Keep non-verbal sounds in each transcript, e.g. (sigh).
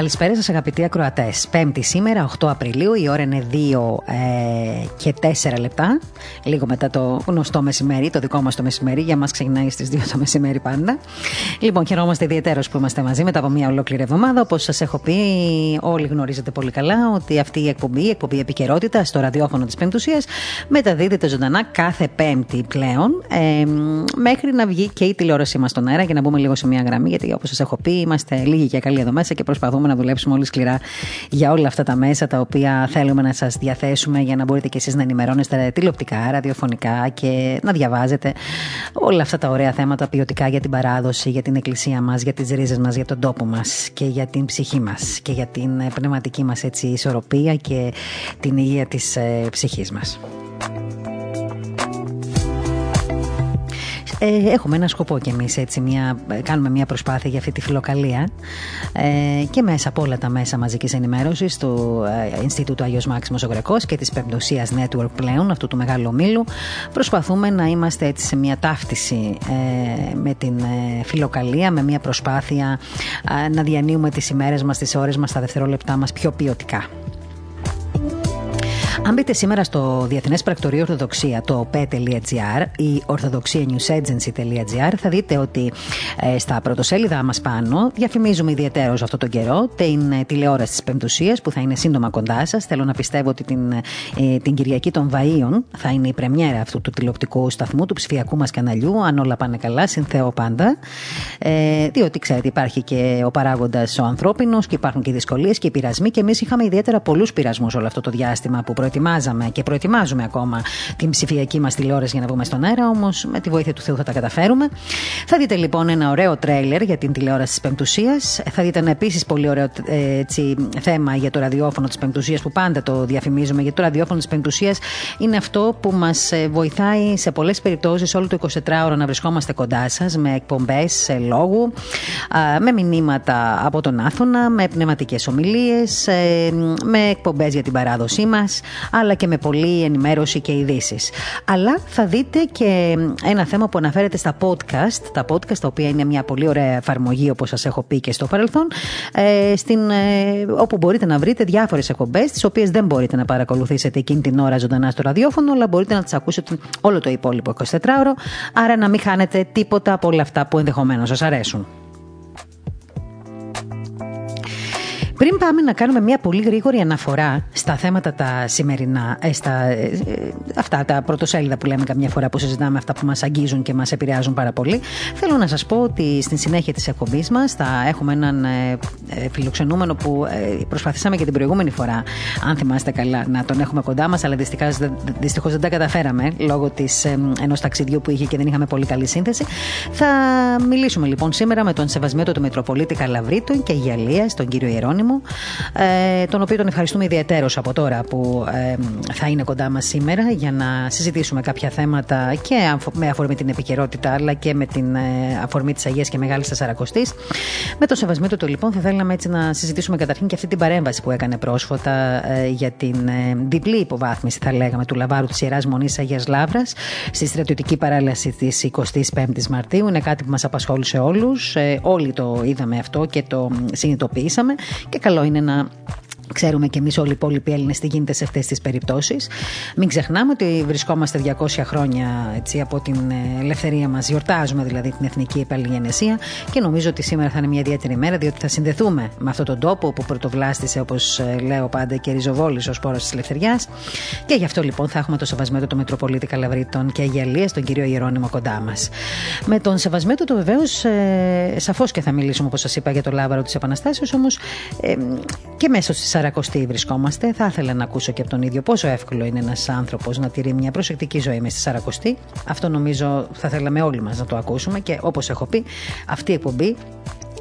Καλησπέρα σας, αγαπητοί ακροατές. Πέμπτη σήμερα, 8 Απριλίου, η ώρα είναι 2 ε, και 4 λεπτά. Λίγο μετά το γνωστό μεσημέρι, το δικό μας το μεσημέρι. Για μας ξεκινάει στις 2 το μεσημέρι πάντα. Λοιπόν, χαιρόμαστε ιδιαίτερως που είμαστε μαζί μετά από μια ολόκληρη εβδομάδα. Όπως σας έχω πει, όλοι γνωρίζετε πολύ καλά ότι αυτή η εκπομπή, η εκπομπή επικαιρότητα στο ραδιόφωνο της Πεμπτουσίας, μεταδίδεται ζωντανά κάθε Πέμπτη πλέον. Ε, μέχρι να βγει και η τηλεόρασή μας στον αέρα και να μπούμε λίγο σε μια γραμμή. Γιατί όπως σας έχω πει, είμαστε λίγοι και καλοί εδώ μέσα και προσπαθούμε να δουλέψουμε όλοι σκληρά για όλα αυτά τα μέσα τα οποία θέλουμε να σας διαθέσουμε για να μπορείτε και εσείς να ενημερώνεστε τηλεοπτικά, ραδιοφωνικά και να διαβάζετε όλα αυτά τα ωραία θέματα ποιοτικά για την παράδοση, για την εκκλησία μας, για τις ρίζες μας, για τον τόπο μας και για την ψυχή μας και για την πνευματική μας ισορροπία και την υγεία της ε, ψυχής μας. Ε, έχουμε ένα σκοπό κι εμείς έτσι, μια, κάνουμε μια προσπάθεια για αυτή τη φιλοκαλία ε, και μέσα από όλα τα μέσα μαζικής ενημέρωσης του ε, Ινστιτούτου Αγιος Μάξιμος Ογρεκός και της Πεμπτωσίας Network πλέον, αυτού του μεγάλου ομίλου, προσπαθούμε να είμαστε έτσι σε μια ταύτιση ε, με την ε, φιλοκαλία, με μια προσπάθεια ε, να διανύουμε τις ημέρες μας, τις ώρες μας, τα δευτερόλεπτά μας πιο ποιοτικά. Αν μπείτε σήμερα στο Διεθνές Πρακτορείο Ορθοδοξία, το p.gr ή orthodoxianewsagency.gr, θα δείτε ότι ε, στα πρωτοσέλιδα μας πάνω διαφημίζουμε ιδιαίτερως αυτό τον καιρό την ε, τηλεόραση της Πεμπτουσίας που θα είναι σύντομα κοντά σας. Θέλω να πιστεύω ότι την, ε, την Κυριακή των Βαΐων θα είναι η πρεμιέρα αυτού του τηλεοπτικού σταθμού, του ψηφιακού μας καναλιού. Αν όλα πάνε καλά, συνθέω πάντα. Ε, διότι ξέρετε, υπάρχει και ο παράγοντας ο ανθρώπινος και υπάρχουν και δυσκολίες και πειρασμοί και εμείς είχαμε ιδιαίτερα πολλούς πειρασμούς όλο αυτό το διάστημα που προετοιμάζαμε και προετοιμάζουμε ακόμα την ψηφιακή μας τηλεόραση για να βγούμε στον αέρα, όμως με τη βοήθεια του Θεού θα τα καταφέρουμε. Θα δείτε λοιπόν ένα ωραίο τρέιλερ για την τηλεόραση της Πεμπτουσίας. Θα δείτε ένα επίσης πολύ ωραίο έτσι, θέμα για το ραδιόφωνο της Πεμπτουσίας που πάντα το διαφημίζουμε. Γιατί το ραδιόφωνο της Πεμπτουσίας είναι αυτό που μας ε, βοηθάει σε πολλές περιπτώσεις όλο το 24ωρο να βρισκόμαστε κοντά σας με εκπομπές λόγου, με μηνύματα από τον Άθωνα, με πνευματικές ομιλίες, ε, με εκπομπές για την παράδοσή μας, αλλά και με πολλή ενημέρωση και ειδήσεις. Αλλά θα δείτε και ένα θέμα που αναφέρεται στα podcast, τα podcast τα οποία είναι μια πολύ ωραία εφαρμογή όπως σας έχω πει και στο παρελθόν, ε, στην, ε, όπου μπορείτε να βρείτε διάφορες εκπομπές, τις οποίες δεν μπορείτε να παρακολουθήσετε εκείνη την ώρα ζωντανά στο ραδιόφωνο, αλλά μπορείτε να τις ακούσετε όλο το υπόλοιπο 24ωρο, άρα να μην χάνετε τίποτα από όλα αυτά που ενδεχομένως σας αρέσουν. Πριν πάμε να κάνουμε μια πολύ γρήγορη αναφορά στα θέματα τα σημερινά, ε, στα, ε, ε, αυτά τα πρωτοσέλιδα που λέμε καμιά φορά που συζητάμε, αυτά που μας αγγίζουν και μας επηρεάζουν πάρα πολύ, θέλω να σας πω ότι στην συνέχεια της εκπομπής μας θα έχουμε έναν ε, ε, φιλοξενούμενο που ε, προσπαθήσαμε και την προηγούμενη φορά, αν θυμάστε καλά, να τον έχουμε κοντά μας, αλλά δυστυχώς δεν τα καταφέραμε λόγω της, ε, ενός ταξιδιού που είχε και δεν είχαμε πολύ καλή σύνθεση. Θα μιλήσουμε λοιπόν σήμερα με τον Σεβασμιότο του Μητροπολίτη Καλαβρίτου και Γυαλία, τον κύριο Ιερόνιμο ε, τον οποίο τον ευχαριστούμε ιδιαίτερω από τώρα που ε, θα είναι κοντά μας σήμερα για να συζητήσουμε κάποια θέματα και με αφορμή την επικαιρότητα, αλλά και με την ε, αφορμή της Αγίας και Μεγάλης Τεσσαρακοστή. Με το σεβασμό του λοιπόν, θα θέλαμε έτσι να συζητήσουμε καταρχήν και αυτή την παρέμβαση που έκανε πρόσφατα ε, για την ε, διπλή υποβάθμιση, θα λέγαμε, του λαβάρου της Ιεράς Μονής Αγίας Λάβρα στη στρατιωτική παράλαση της 25η Μαρτίου. Είναι κάτι που μας απασχόλησε όλους. Ε, όλοι το είδαμε αυτό και το συνειδητοποιήσαμε και καλό είναι να Ξέρουμε και εμείς όλοι οι υπόλοιποι Έλληνες τι γίνεται σε αυτές τις περιπτώσεις. Μην ξεχνάμε ότι βρισκόμαστε 200 χρόνια έτσι, από την ε, ελευθερία μας. Γιορτάζουμε δηλαδή την εθνική επαλληγενεσία και νομίζω ότι σήμερα θα είναι μια ιδιαίτερη μέρα διότι θα συνδεθούμε με αυτόν τον τόπο που πρωτοβλάστησε, όπως ε, λέω πάντα, και ριζοβόλης ως πόρος της ελευθεριάς. Και γι' αυτό λοιπόν θα έχουμε το σεβασμένο του Μητροπολίτη Καλαβρίτων και Αγιαλία, τον κύριο Ιερόνιμο κοντά μας. Με τον σεβασμένο του βεβαίως, ε, σαφώς και θα μιλήσουμε, όπως σας είπα, για το λάβαρο της Επαναστάσεως, όμως ε, και μέσω της Σαρακοστή βρισκόμαστε. Θα ήθελα να ακούσω και από τον ίδιο πόσο εύκολο είναι ένας άνθρωπος να τηρεί μια προσεκτική ζωή με στη Σαρακοστή. Αυτό νομίζω θα θέλαμε όλοι μας να το ακούσουμε και όπως έχω πει, αυτή η εκπομπή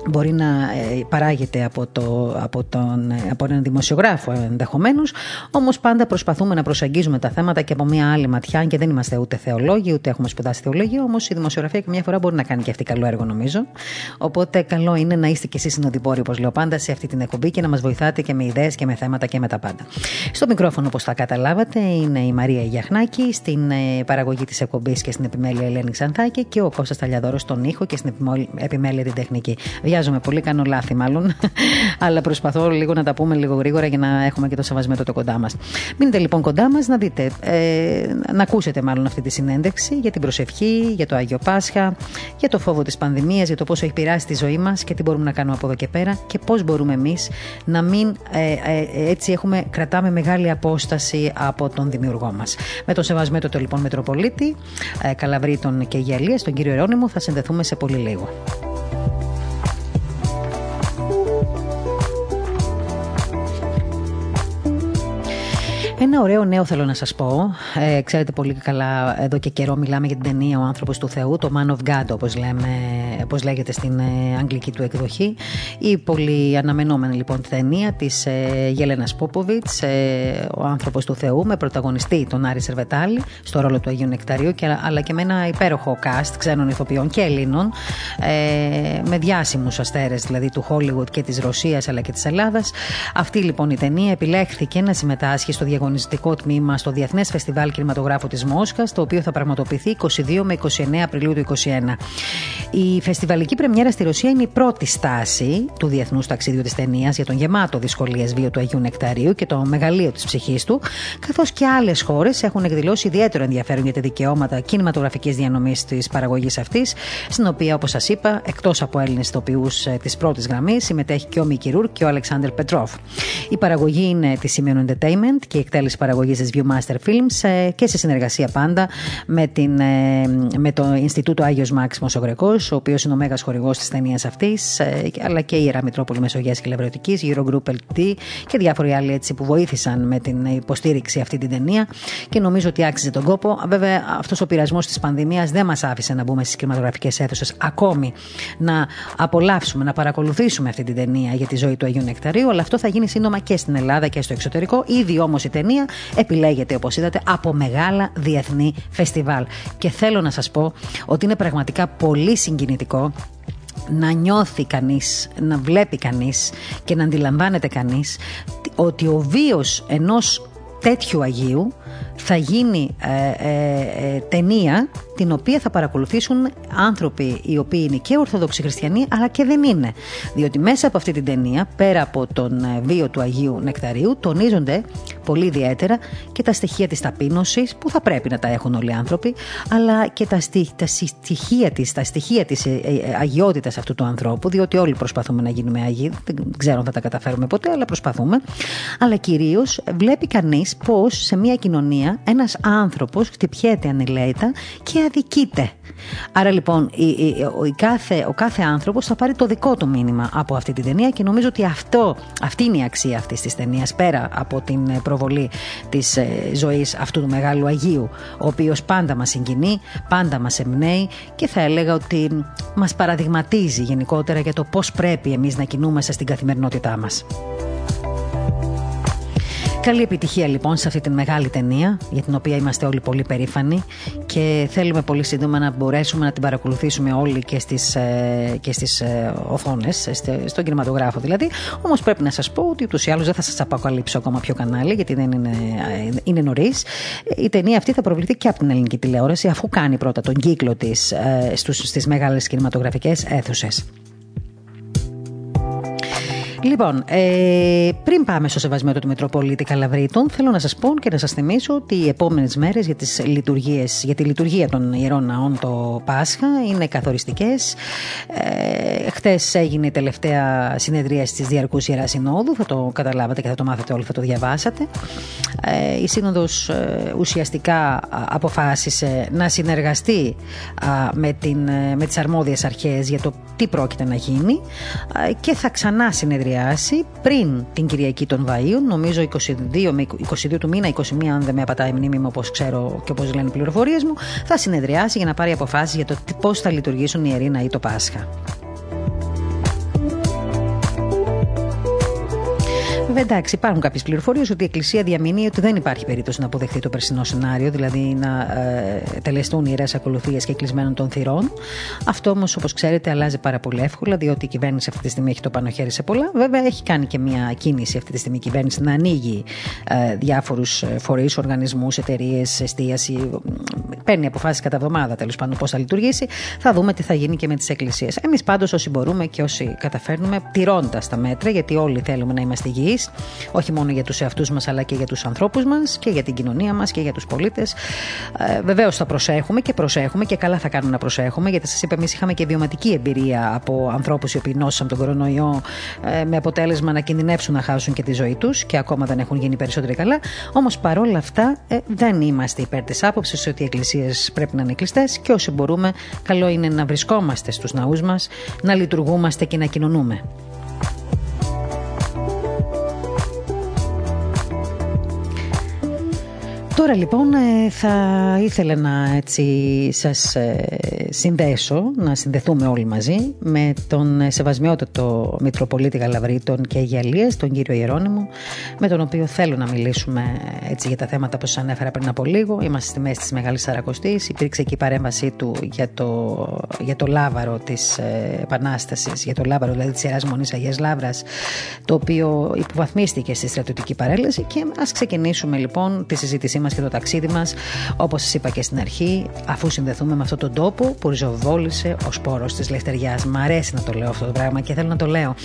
μπορεί να ε, παράγεται από, το, από, τον, ε, από έναν δημοσιογράφο ενδεχομένως. Όμως πάντα προσπαθούμε να προσεγγίζουμε τα θέματα και από μια άλλη ματιά, και δεν είμαστε ούτε θεολόγοι, ούτε έχουμε σπουδάσει θεολογία. Όμως η δημοσιογραφία και μια φορά μπορεί να κάνει και αυτή καλό έργο, νομίζω. Οπότε καλό είναι να είστε κι εσείς συνοδοιπόροι, όπως λέω πάντα, σε αυτή την εκπομπή και να μας βοηθάτε και με ιδέες και με θέματα και με τα πάντα. Στο μικρόφωνο, όπως θα καταλάβατε, είναι η Μαρία Γιαχνάκη, στην ε, παραγωγή της εκπομπής και στην επιμέλεια Ελένη Ξανθάκη και ο Κώστας Ταλιαδόρος στον ήχο και στην επιμέλεια την τεχνική. Βιάζομαι πολύ, κάνω λάθη μάλλον. (laughs) Αλλά προσπαθώ λίγο να τα πούμε λίγο γρήγορα για να έχουμε και το σεβασμένο το κοντά μας. Μείνετε λοιπόν κοντά μας να δείτε, ε, να ακούσετε μάλλον αυτή τη συνέντευξη για την προσευχή, για το Άγιο Πάσχα, για το φόβο της πανδημίας, για το πόσο έχει πειράσει τη ζωή μας και τι μπορούμε να κάνουμε από εδώ και πέρα και πώς μπορούμε εμείς να μην ε, ε, έτσι έχουμε, κρατάμε μεγάλη απόσταση από τον δημιουργό μας. Με τον σεβασμένο το λοιπόν Μετροπολίτη, ε, Καλαβρίτων και Γελία, τον κύριο Ερώνυμο, θα συνδεθούμε σε πολύ λίγο. Ένα ωραίο νέο θέλω να σας πω. Ε, ξέρετε πολύ καλά, εδώ και καιρό μιλάμε για την ταινία Ο άνθρωπος του Θεού, το Man of God, όπως όπως λέγεται στην ε, αγγλική του εκδοχή. Η πολύ αναμενόμενη λοιπόν ταινία της ε, Γέλενας Πόποβιτς, ε, Ο άνθρωπος του Θεού, με πρωταγωνιστή τον Άρη Σερβετάλη, στο ρόλο του Αγίου Νεκταρίου, και, αλλά και με ένα υπέροχο cast ξένων ηθοποιών και Ελλήνων, ε, με διάσημους αστέρες δηλαδή του Hollywood και της Ρωσίας αλλά και της Ελλάδας. Αυτή λοιπόν η ταινία επιλέχθηκε να συμμετάσχει στο διαγωνισμό αγωνιστικό τμήμα στο Διεθνές Φεστιβάλ Κινηματογράφου της Μόσχας, το οποίο θα πραγματοποιηθεί 22 με 29 Απριλίου του 2021. Η φεστιβαλική πρεμιέρα στη Ρωσία είναι η πρώτη στάση του Διεθνούς Ταξίδιου της Ταινίας για τον γεμάτο δυσκολίες βίο του Αγίου Νεκταρίου και το μεγαλείο της ψυχής του, καθώς και άλλες χώρες έχουν εκδηλώσει ιδιαίτερο ενδιαφέρον για τα δικαιώματα κινηματογραφικής διανομής της παραγωγής αυτής, στην οποία, όπως σας είπα, εκτός από Έλληνες ηθοποιού ε, της πρώτης γραμμής, συμμετέχει και ο Μικυρούρ και ο Αλεξάνδρ Πετρόφ. Η παραγωγή είναι της Simeon Entertainment και η εκτέλεση παραγωγής της Viewmaster Films ε, και σε συνεργασία πάντα με, την, ε, με το Ινστιτούτο Άγιος Μάξιμος ο Γρεκός, ο οποίος είναι ο μέγας χορηγός της ταινίας αυτής, ε, αλλά και η Ιερά Μητρόπολη Μεσογείας και Λευρωτική, Eurogroup LT και διάφοροι άλλοι έτσι που βοήθησαν με την υποστήριξη αυτή την ταινία και νομίζω ότι άξιζε τον κόπο. Βέβαια, αυτός ο πειρασμός της πανδημίας δεν μας άφησε να μπούμε στις κινηματογραφικές αίθουσες ακόμη να απολαύσουμε, να παρακολουθήσουμε αυτή την ταινία για τη ζωή του Αγίου Νεκταρίου, αλλά αυτό θα γίνει σύντομα και στην Ελλάδα και στο εξωτερικό. Ήδη όμως η ταινία επιλέγεται, όπως είδατε, από μεγάλα διεθνή φεστιβάλ. Και θέλω να σας πω ότι είναι πραγματικά πολύ συγκινητικό να νιώθει κανείς, να βλέπει κανείς και να αντιλαμβάνεται κανείς ότι ο βίος ενός τέτοιου Αγίου θα γίνει ε, ε, ε, ταινία την οποία θα παρακολουθήσουν άνθρωποι οι οποίοι είναι και Ορθόδοξοι Χριστιανοί αλλά και δεν είναι. Διότι μέσα από αυτή την ταινία, πέρα από τον ε, βίο του Αγίου Νεκταρίου, τονίζονται πολύ ιδιαίτερα και τα στοιχεία της ταπείνωσης που θα πρέπει να τα έχουν όλοι οι άνθρωποι, αλλά και τα, τα στοιχεία της, τα στοιχεία της ε, ε, αγιότητας αυτού του ανθρώπου, διότι όλοι προσπαθούμε να γίνουμε αγίοι, δεν ξέρω αν θα τα καταφέρουμε ποτέ, αλλά προσπαθούμε. Αλλά κυρίως βλέπει κανείς πως σε μια κοινωνία ένας άνθρωπος χτυπιέται ανηλέητα και αδικείται. Άρα λοιπόν ο, κάθε, ο κάθε άνθρωπος θα πάρει το δικό του μήνυμα από αυτή την ταινία και νομίζω ότι αυτό, αυτή είναι η αξία αυτής της ταινίας πέρα από την προβολή της ε, ζωής αυτού του μεγάλου Αγίου ο οποίος πάντα μας συγκινεί, πάντα μας εμπνέει και θα έλεγα ότι μας παραδειγματίζει γενικότερα για το πώς πρέπει εμείς να κινούμαστε στην καθημερινότητά μας. Καλή επιτυχία λοιπόν σε αυτή τη μεγάλη ταινία για την οποία είμαστε όλοι πολύ περήφανοι και θέλουμε πολύ σύντομα να μπορέσουμε να την παρακολουθήσουμε όλοι και στις, ε, και στις ε, οθόνες, στον κινηματογράφο δηλαδή. Όμως πρέπει να σας πω ότι ούτως ή άλλως δεν θα σας αποκαλύψω ακόμα πιο κανάλι γιατί δεν είναι, ε, είναι νωρίς. Η ταινία αυτή θα προβληθεί και από την ελληνική τηλεόραση αφού κάνει πρώτα τον κύκλο της στις μεγάλες κινηματογραφικές αίθουσες. Λοιπόν, ε, πριν πάμε στο σεβασμένο του Μητροπολίτη Καλαβρίτων, θέλω να σας πω και να σας θυμίσω ότι οι επόμενες μέρες για, τις λειτουργίες, για τη λειτουργία των ιερών ναών το Πάσχα είναι καθοριστικές. Ε, Χθε έγινε η τελευταία συνεδρία της Διαρκούς Ιεράς Συνόδου. Θα το καταλάβατε και θα το μάθετε όλοι, θα το διαβάσατε. Ε, η Σύνοδος ε, ουσιαστικά αποφάσισε να συνεργαστεί με, την, ε, με τις αρμόδιες αρχές για το τι πρόκειται να γίνει και θα ξανά συνεδριάσει συνεδριάσει πριν την Κυριακή των Βαΐων, νομίζω 22 με 22 του μήνα, 21 αν δεν με απατάει η μνήμη μου όπως ξέρω και όπως λένε οι πληροφορίες μου, θα συνεδριάσει για να πάρει αποφάσεις για το πώς θα λειτουργήσουν οι Ερίνα ή το Πάσχα. Βέβαια, εντάξει, υπάρχουν κάποιες πληροφορίες ότι η Εκκλησία διαμηνεί ότι δεν υπάρχει περίπτωση να αποδεχθεί το περσινό σενάριο, δηλαδή να ε, τελεστούν ιερές ακολουθίες και κλεισμένων των θυρών. Αυτό όμως, όπως ξέρετε, αλλάζει πάρα πολύ εύκολα, διότι η κυβέρνηση αυτή τη στιγμή έχει το πάνω χέρι σε πολλά. Βέβαια, έχει κάνει και μια κίνηση αυτή τη στιγμή η κυβέρνηση να ανοίγει ε, διάφορους φορείς, οργανισμούς, εταιρείες, εστίαση. Παίρνει αποφάσεις κατά εβδομάδα τέλος πάντων πώς θα λειτουργήσει. Θα δούμε τι θα γίνει και με τις εκκλησίες. Εμείς πάντως όσοι μπορούμε και όσοι καταφέρνουμε, τηρώντας τα μέτρα, γιατί όλοι θέλουμε να είμαστε υγιείς όχι μόνο για τους εαυτούς μας, αλλά και για τους ανθρώπους μας και για την κοινωνία μας και για τους πολίτες. Ε, Βεβαίως θα προσέχουμε και προσέχουμε και καλά θα κάνουμε να προσέχουμε, γιατί σας είπα, εμείς είχαμε και βιωματική εμπειρία από ανθρώπους οι οποίοι νόσησαν τον κορονοϊό ε, με αποτέλεσμα να κινδυνεύσουν να χάσουν και τη ζωή τους και ακόμα δεν έχουν γίνει περισσότεροι καλά. Όμως παρόλα αυτά ε, δεν είμαστε υπέρ της άποψης ότι οι εκκλησίες πρέπει να είναι κλειστές και όσοι μπορούμε, καλό είναι να βρισκόμαστε στους ναούς μας, να λειτουργούμαστε και να κοινωνούμε. Τώρα λοιπόν ε, θα ήθελα να έτσι σας ε, συνδέσω, να συνδεθούμε όλοι μαζί με τον σεβασμιότατο Μητροπολίτη Γαλαβρίτων και Αγιαλίας, τον κύριο Ιερώνυμο, με τον οποίο θέλω να μιλήσουμε έτσι για τα θέματα που σας ανέφερα πριν από λίγο. Είμαστε στη μέση της Μεγάλης Σαρακοστής, υπήρξε και η παρέμβασή του για το, για το λάβαρο της ε, Επανάστασης, για το λάβαρο δηλαδή της Ιεράς Μονής Αγίας Λάβρας, το οποίο υποβαθμίστηκε στη στρατιωτική παρέλαση και ας ξεκινήσουμε λοιπόν τη συζήτησή μας και το ταξίδι μας όπως σας είπα και στην αρχή αφού συνδεθούμε με αυτόν τον τόπο που ριζοβόλησε ο σπόρος της λευτεριάς. Μ' αρέσει να το λέω αυτό το πράγμα και θέλω να το λέω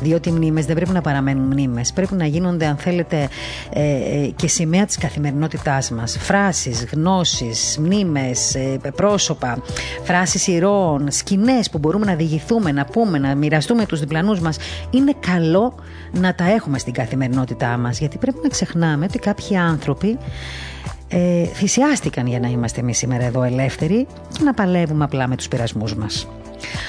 διότι οι μνήμες δεν πρέπει να παραμένουν μνήμες. Πρέπει να γίνονται αν θέλετε ε, ε, και σημαία της καθημερινότητάς μας. Φράσεις, γνώσεις, μνήμες, ε, πρόσωπα φράσεις ηρώων, σκηνές που μπορούμε να διηγηθούμε, να πούμε, να μοιραστούμε τους διπλανούς μας. Είναι καλό να τα έχουμε στην καθημερινότητά μας γιατί πρέπει να ξεχνάμε ότι κάποιοι άνθρωποι ε, θυσιάστηκαν για να είμαστε εμείς σήμερα εδώ ελεύθεροι και να παλεύουμε απλά με τους πειρασμούς μας.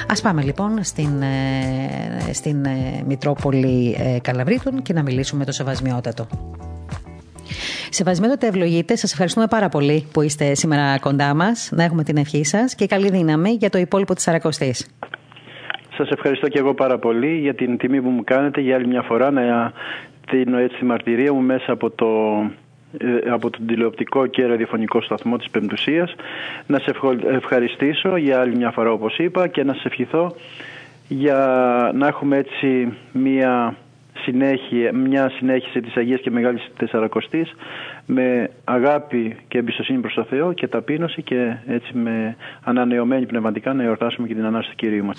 Ας πάμε λοιπόν στην, ε, στην ε, Μητρόπολη ε, Καλαβρίτων και να μιλήσουμε με το Σεβασμιότατο. Σεβασμιότατο ευλογείτε, σας ευχαριστούμε πάρα πολύ που είστε σήμερα κοντά μας, να έχουμε την ευχή σας και καλή δύναμη για το υπόλοιπο της Σαρακοστής. Σας ευχαριστώ και εγώ πάρα πολύ για την τιμή που μου κάνετε για άλλη μια φορά να δίνω έτσι τη μαρτυρία μου μέσα από το ε, από τον τηλεοπτικό και ραδιοφωνικό σταθμό της Πεμπτουσίας. Να σε ευχαριστήσω για άλλη μια φορά όπως είπα και να σε ευχηθώ για να έχουμε έτσι μια συνέχεια, μια συνέχιση της Αγίας και Μεγάλης Τεσσαρακοστής με αγάπη και εμπιστοσύνη προς το Θεό και ταπείνωση και έτσι με ανανεωμένη πνευματικά να εορτάσουμε και την Ανάσταση του Κυρίου μας.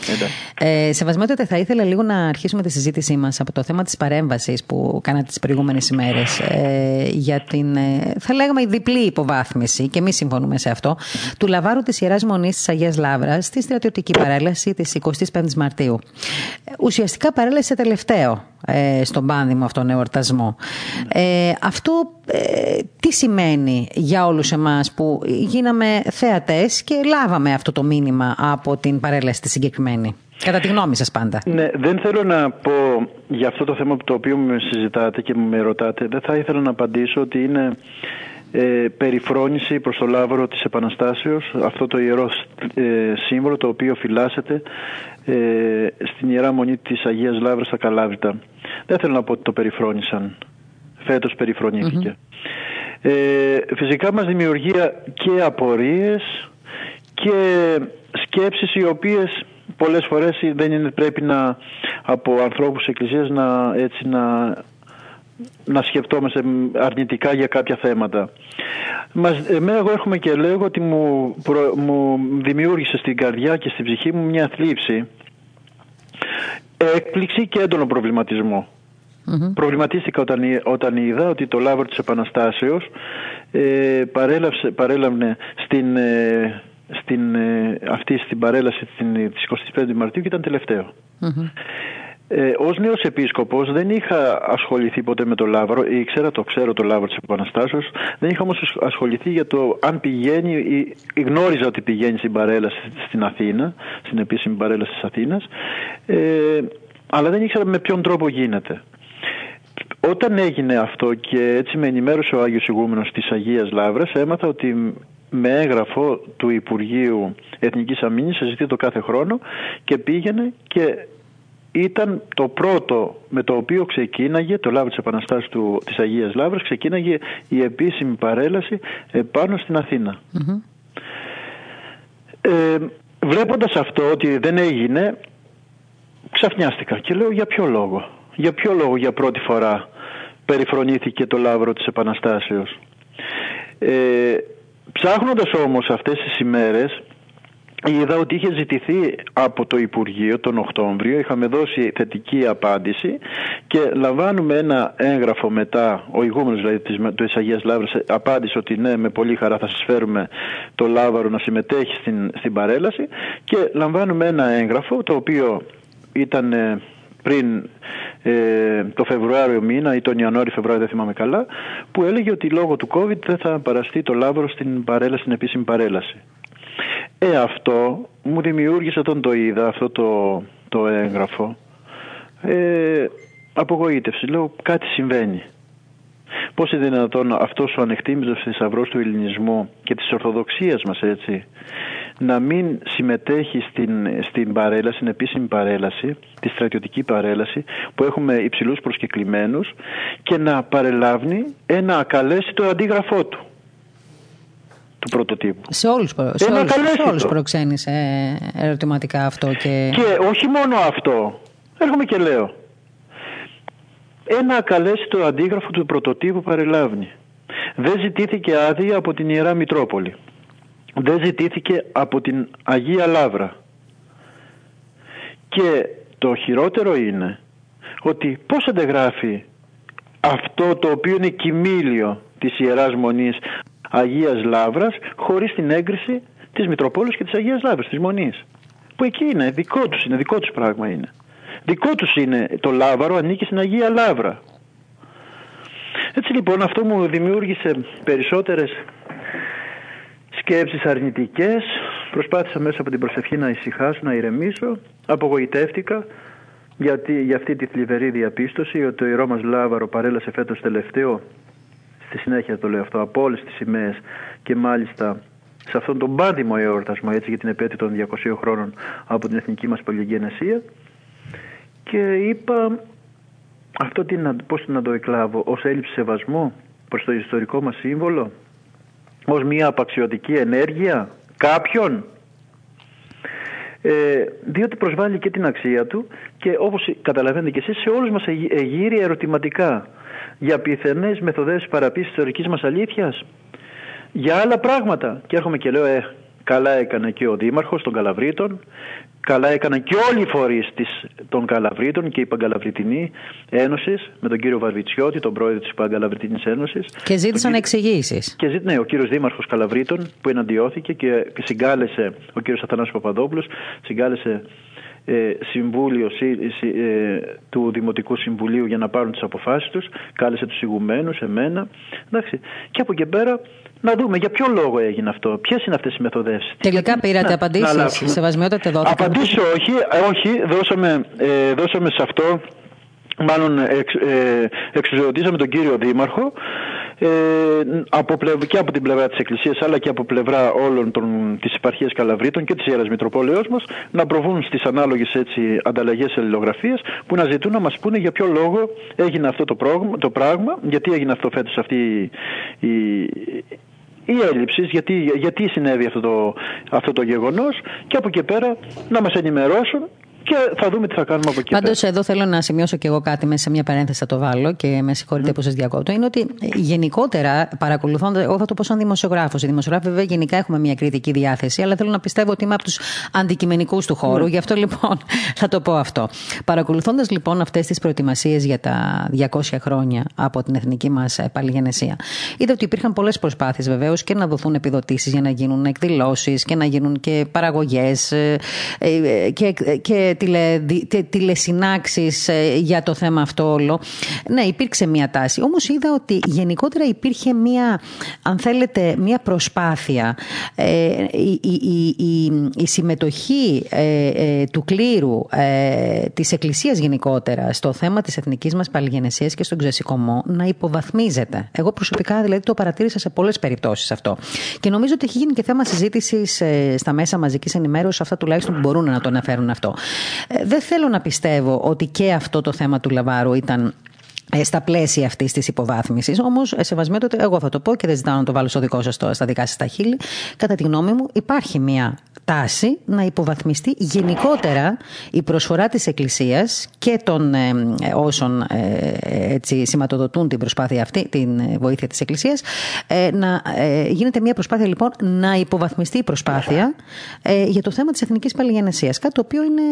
Ε, Σεβασμιότατε, θα ήθελα λίγο να αρχίσουμε τη συζήτησή μας από το θέμα της παρέμβασης που κάνατε τις προηγούμενες ημέρες ε, για την, ε, θα λέγαμε, η διπλή υποβάθμιση και εμείς συμφωνούμε σε αυτό, του λαβάρου της Ιεράς Μονής της Αγίας Λάβρας στη στρατιωτική παρέλαση της 25ης Μαρτίου. Ουσιαστικά παρέλασε τελευταίο ε, στον πάνδημο αυτόν εορτασμό. Ε, αυτό ε, τι σημαίνει για όλους εμάς που γίναμε θεατές και λάβαμε αυτό το μήνυμα από την παρέλαση τη συγκεκριμένη; Κατά τη γνώμη σας πάντα. Ναι, δεν θέλω να πω για αυτό το θέμα το οποίο με συζητάτε και με ρωτάτε. Δεν θα ήθελα να απαντήσω ότι είναι ε, περιφρόνηση προς το λάβρο της Επαναστάσεως αυτό το ιερό ε, σύμβολο το οποίο φυλάσσεται ε, στην Ιερά Μονή της Αγίας Λάβρας στα Καλάβρητα. Δεν θέλω να πω ότι το περιφρόνησαν. Φέτος Ε, φυσικά μας δημιουργεί και απορίες και σκέψεις οι οποίες πολλές φορές δεν είναι, πρέπει να από ανθρώπους της Εκκλησίας να, έτσι, να, να σκεφτόμαστε αρνητικά για κάποια θέματα. Μας, εμένα εγώ έχουμε και λέγω ότι μου, μου δημιούργησε στην καρδιά και στην ψυχή μου μια θλίψη έκπληξη και έντονο προβληματισμό. Mm-hmm. Προβληματίστηκα όταν, όταν είδα ότι το λάβρο της Επαναστάσεως ε, παρέλαβε στην, ε, στην, ε, αυτή στην παρέλαση της 25 Μαρτίου και ήταν τελευταίο. Mm-hmm. Ε, Ω νέος επίσκοπος δεν είχα ασχοληθεί ποτέ με το Λάβρο, ήξερα, το ξέρω το Λάβρο της Επαναστάσεως, δεν είχα όμως ασχοληθεί για το αν πηγαίνει, ή, γνώριζα ότι πηγαίνει στην παρέλαση στην Αθήνα, στην επίσημη παρέλαση της Αθήνας, ε, αλλά δεν ήξερα με ποιον τρόπο γίνεται. Όταν έγινε αυτό και έτσι με ενημέρωσε ο Άγιος Ηγούμενος της Αγίας Λάβρας έμαθα ότι με έγγραφο του Υπουργείου Εθνικής Αμήνης συζητεί το κάθε χρόνο και πήγαινε και ήταν το πρώτο με το οποίο ξεκίναγε, το Λάβρο της Επαναστάσης του, της Αγίας Λάβρας, ξεκίναγε η επίσημη παρέλαση πάνω στην αθηνα Ε, βλέποντας αυτό ότι δεν έγινε, ξαφνιάστηκα και λέω για ποιο λόγο; Για ποιο λόγο για πρώτη φορά περιφρονήθηκε το Λάβρο της Επαναστάσεως; Ε, ψάχνοντας όμως αυτές τις ημέρες είδα ότι είχε ζητηθεί από το Υπουργείο τον Οκτώβριο, είχαμε δώσει θετική απάντηση και λαμβάνουμε ένα έγγραφο μετά, ο ηγούμενος δηλαδή της Αγίας Λάβρας απάντησε ότι ναι με πολύ χαρά θα σας φέρουμε το Λάβαρο να συμμετέχει στην, στην παρέλαση και λαμβάνουμε ένα έγγραφο το οποίο ήταν ε, πριν ε, το Φεβρουάριο μήνα ή τον Ιανουάριο-Φεβρουάριο δεν θυμάμαι καλά που έλεγε ότι λόγω του COVID δεν θα παραστεί το Λάβαρο στην παρέλαση, στην επίσημη παρέλαση. Ε, αυτό μου δημιούργησε όταν το είδα, αυτό το, το έγγραφο, ε, απογοήτευση. Λέω κάτι συμβαίνει. Πώς είναι δυνατόν αυτός ο ανεκτήμητος θησαυρός του ελληνισμού και της Ορθοδοξίας μας έτσι να μην συμμετέχει στην, στην παρέλαση, στην επίσημη παρέλαση, τη στρατιωτική παρέλαση που έχουμε υψηλούς προσκεκλημένους και να παρελάβει ένα ακαλέσιτο αντίγραφό του του πρωτοτύπου. Σε όλους, σε όλους, σε όλους προξένησε ερωτηματικά αυτό. Και... και όχι μόνο αυτό. Έρχομαι και λέω. Ένα ακαλέσιτο αντίγραφο του πρωτοτύπου παρελάβει. Δεν ζητήθηκε άδεια από την Ιερά Μητρόπολη. Δεν ζητήθηκε από την Αγία Λάβρα. Και το χειρότερο είναι ότι πώς αντεγράφει αυτό το οποίο είναι κοιμήλιο της Ιεράς Μονής Αγίας Λάβρας χωρίς την έγκριση της Μητροπόλης και της Αγίας Λάβρας, της Μονής. Που εκεί είναι, δικό τους είναι, δικό τους πράγμα είναι. Δικό τους είναι το Λάβαρο, ανήκει στην Αγία Λάβρα. Έτσι λοιπόν αυτό μου δημιούργησε περισσότερες σκέψεις αρνητικές. Προσπάθησα μέσα από την προσευχή να ησυχάσω, να ηρεμήσω. Απογοητεύτηκα γιατί για αυτή τη θλιβερή διαπίστωση ότι το ιερό μας Λάβαρο παρέλασε φέτος τελευταίο στη συνέχεια το λέω αυτό, από όλες τις σημαίες και μάλιστα σε αυτόν τον πάντιμο εορτασμό έτσι για την επέτειο των 200 χρόνων από την εθνική μας πολυγενεσία και είπα αυτό τι να, πώς να το εκλάβω ως έλλειψη σεβασμού προς το ιστορικό μας σύμβολο ως μια απαξιωτική ενέργεια κάποιον ε, διότι προσβάλλει και την αξία του και όπως καταλαβαίνετε και εσείς σε όλους μας εγείρει ερωτηματικά για πιθανές μεθοδές παραποίησης της ιστορικής μας αλήθειας, για άλλα πράγματα. Και έρχομαι και λέω, ε, καλά έκανε και ο Δήμαρχος των Καλαβρίτων, καλά έκαναν και όλοι οι φορείς της, των Καλαβρίτων και η Παγκαλαβριτινή Ένωσης με τον κύριο Βαρβιτσιώτη, τον πρόεδρο της Παγκαλαβριτινής Ένωσης. Και ζήτησαν κύριο... εξηγήσεις. Και ζήτησε, ναι, ο κύριος Δήμαρχος Καλαβρίτων που εναντιώθηκε και συγκάλεσε, ο κύριος Αθανάσης Παπαδόπουλος, συγκάλεσε ε, συμβούλιο ε, του Δημοτικού Συμβουλίου για να πάρουν τις αποφάσεις τους, κάλεσε τους ηγουμένους, εμένα, εντάξει. Και από εκεί πέρα να δούμε για ποιο λόγο έγινε αυτό, ποιες είναι αυτές οι μεθοδεύσεις. Τελικά πήρατε απαντήσεις, σεβασμιότητα δόθηκε. Απαντήσεις όχι, όχι, δώσαμε, ε, δώσαμε σε αυτό μάλλον εξ, ε, εξουσιοδοτήσαμε τον κύριο Δήμαρχο ε, από και από την πλευρά της Εκκλησίας αλλά και από πλευρά όλων των, της επαρχίας Καλαβρίτων και της Ιεράς Μητροπόλεως μας να προβούν στις ανάλογες έτσι, ανταλλαγές αλληλογραφίες που να ζητούν να μας πούνε για ποιο λόγο έγινε αυτό το, πρόγμα, το πράγμα, γιατί έγινε αυτό φέτος αυτή η, η έλλειψη, γιατί, γιατί συνέβη αυτό το, αυτό το γεγονός και από εκεί πέρα να μας ενημερώσουν και θα δούμε τι θα κάνουμε από εκεί. Πάντως, εδώ θέλω να σημειώσω και εγώ κάτι μέσα σε μια παρένθεση, θα το βάλω και με συγχωρείτε mm. που σας διακόπτω. Είναι ότι ε, γενικότερα παρακολουθώντας, εγώ θα το πω σαν δημοσιογράφος. Οι δημοσιογράφοι, βέβαια, γενικά έχουμε μια κριτική διάθεση, αλλά θέλω να πιστεύω ότι είμαι από τους αντικειμενικούς του χώρου. Mm. Γι' αυτό λοιπόν (laughs) θα το πω αυτό. Παρακολουθώντας λοιπόν αυτές τις προετοιμασίες για τα 200 χρόνια από την εθνική μας παλιγενεσία, είδα ότι υπήρχαν πολλές προσπάθειες βεβαίως και να δοθούν επιδοτήσεις για να γίνουν εκδηλώσεις και να γίνουν και παραγωγές ε, ε, και, και τηλε, τηλεσυνάξεις ε, για το θέμα αυτό όλο. Ναι, υπήρξε μια τάση. Όμως είδα ότι γενικότερα υπήρχε μια, αν θέλετε, μια προσπάθεια. Ε, η, η, η, η, συμμετοχή ε, του κλήρου της Εκκλησίας γενικότερα στο θέμα της εθνικής μας παλιγενεσίας και στον ξεσηκωμό να υποβαθμίζεται. Εγώ προσωπικά δηλαδή το παρατήρησα σε πολλές περιπτώσεις αυτό. Και νομίζω ότι έχει γίνει και θέμα συζήτησης στα μέσα μαζικής ενημέρωσης, αυτά τουλάχιστον που μπορούν να το αναφέρουν αυτό. Δεν θέλω να πιστεύω ότι και αυτό το θέμα του Λαβάρου ήταν ε, στα πλαίσια αυτής της υποβάθμισης. Όμως, ε, σεβασμένο ότι εγώ θα το πω και δεν ζητάω να το βάλω στο δικό σας στα δικά σας τα χείλη. Κατά τη γνώμη μου, υπάρχει μια τάση να υποβαθμιστεί γενικότερα η προσφορά της Εκκλησίας και των ε, όσων έτσι, σηματοδοτούν την προσπάθεια αυτή, την βοήθεια της Εκκλησίας, να γίνεται μια προσπάθεια λοιπόν να υποβαθμιστεί η προσπάθεια για το θέμα της εθνικής παλιγενεσίας, κάτι το οποίο είναι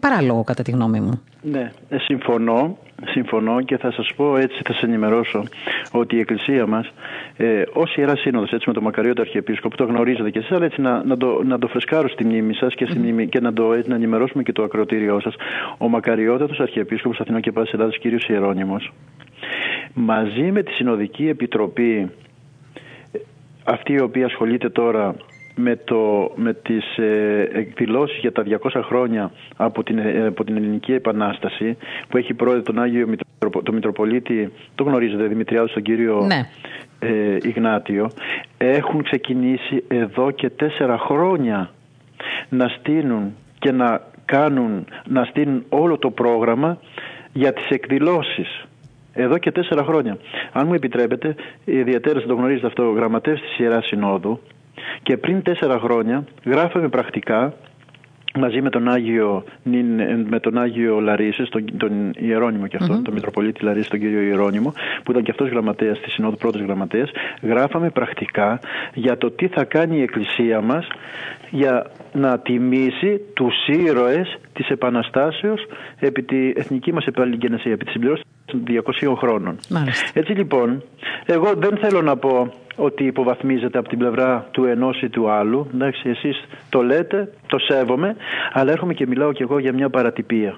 παράλογο κατά τη γνώμη μου. Ναι, συμφωνώ. Συμφωνώ και θα σας πω έτσι, θα σας ενημερώσω ότι η Εκκλησία μας ε, ως Ιερά Σύνοδος έτσι, με τον Μακαριώτα Αρχιεπίσκοπο το γνωρίζετε και εσείς αλλά έτσι να, να, το, να το φρεσκάρω στη μνήμη σας και, και να, το, έτσι, να ενημερώσουμε και το ακροτήριό σας. Ο Μακαριώτατος Αρχιεπίσκοπος Αθηνών και Πάσης Ελλάδας κύριος Ιερώνυμος μαζί με τη Συνοδική Επιτροπή αυτή η οποία ασχολείται τώρα με, το, με τις ε, εκδηλώσεις για τα 200 χρόνια από την, ε, από την Ελληνική Επανάσταση που έχει πρόεδρο τον Άγιο τον Μητροπολίτη, το γνωρίζετε Δημητριάδου, τον κύριο ναι. ε, Ιγνάτιο έχουν ξεκινήσει εδώ και τέσσερα χρόνια να στείλουν και να κάνουν, να στείλουν όλο το πρόγραμμα για τις εκδηλώσεις εδώ και τέσσερα χρόνια. Αν μου επιτρέπετε, ιδιαίτερα το γνωρίζετε αυτό, ο γραμματέας της Ιεράς Συνόδου και πριν τέσσερα χρόνια γράφαμε πρακτικά μαζί με τον Άγιο, με τον Άγιο Λαρίσης, τον, τον Ιερώνυμο και αυτο τον Μητροπολίτη Λαρίσης, τον κύριο Ιερώνυμο, που ήταν και αυτός γραμματέας της Συνόδου, πρώτος γραμματέας, γράφαμε πρακτικά για το τι θα κάνει η Εκκλησία μας για να τιμήσει τους ήρωες της Επαναστάσεως επί τη εθνική μας επαλληλγενεσία, επί της συμπληρώσης των 200 χρόνων. Έτσι λοιπόν, εγώ δεν θέλω να πω ότι υποβαθμίζεται από την πλευρά του ενός ή του άλλου. Εντάξει, εσείς το λέτε, το σέβομαι, αλλά έρχομαι και μιλάω κι εγώ για μια παρατυπία.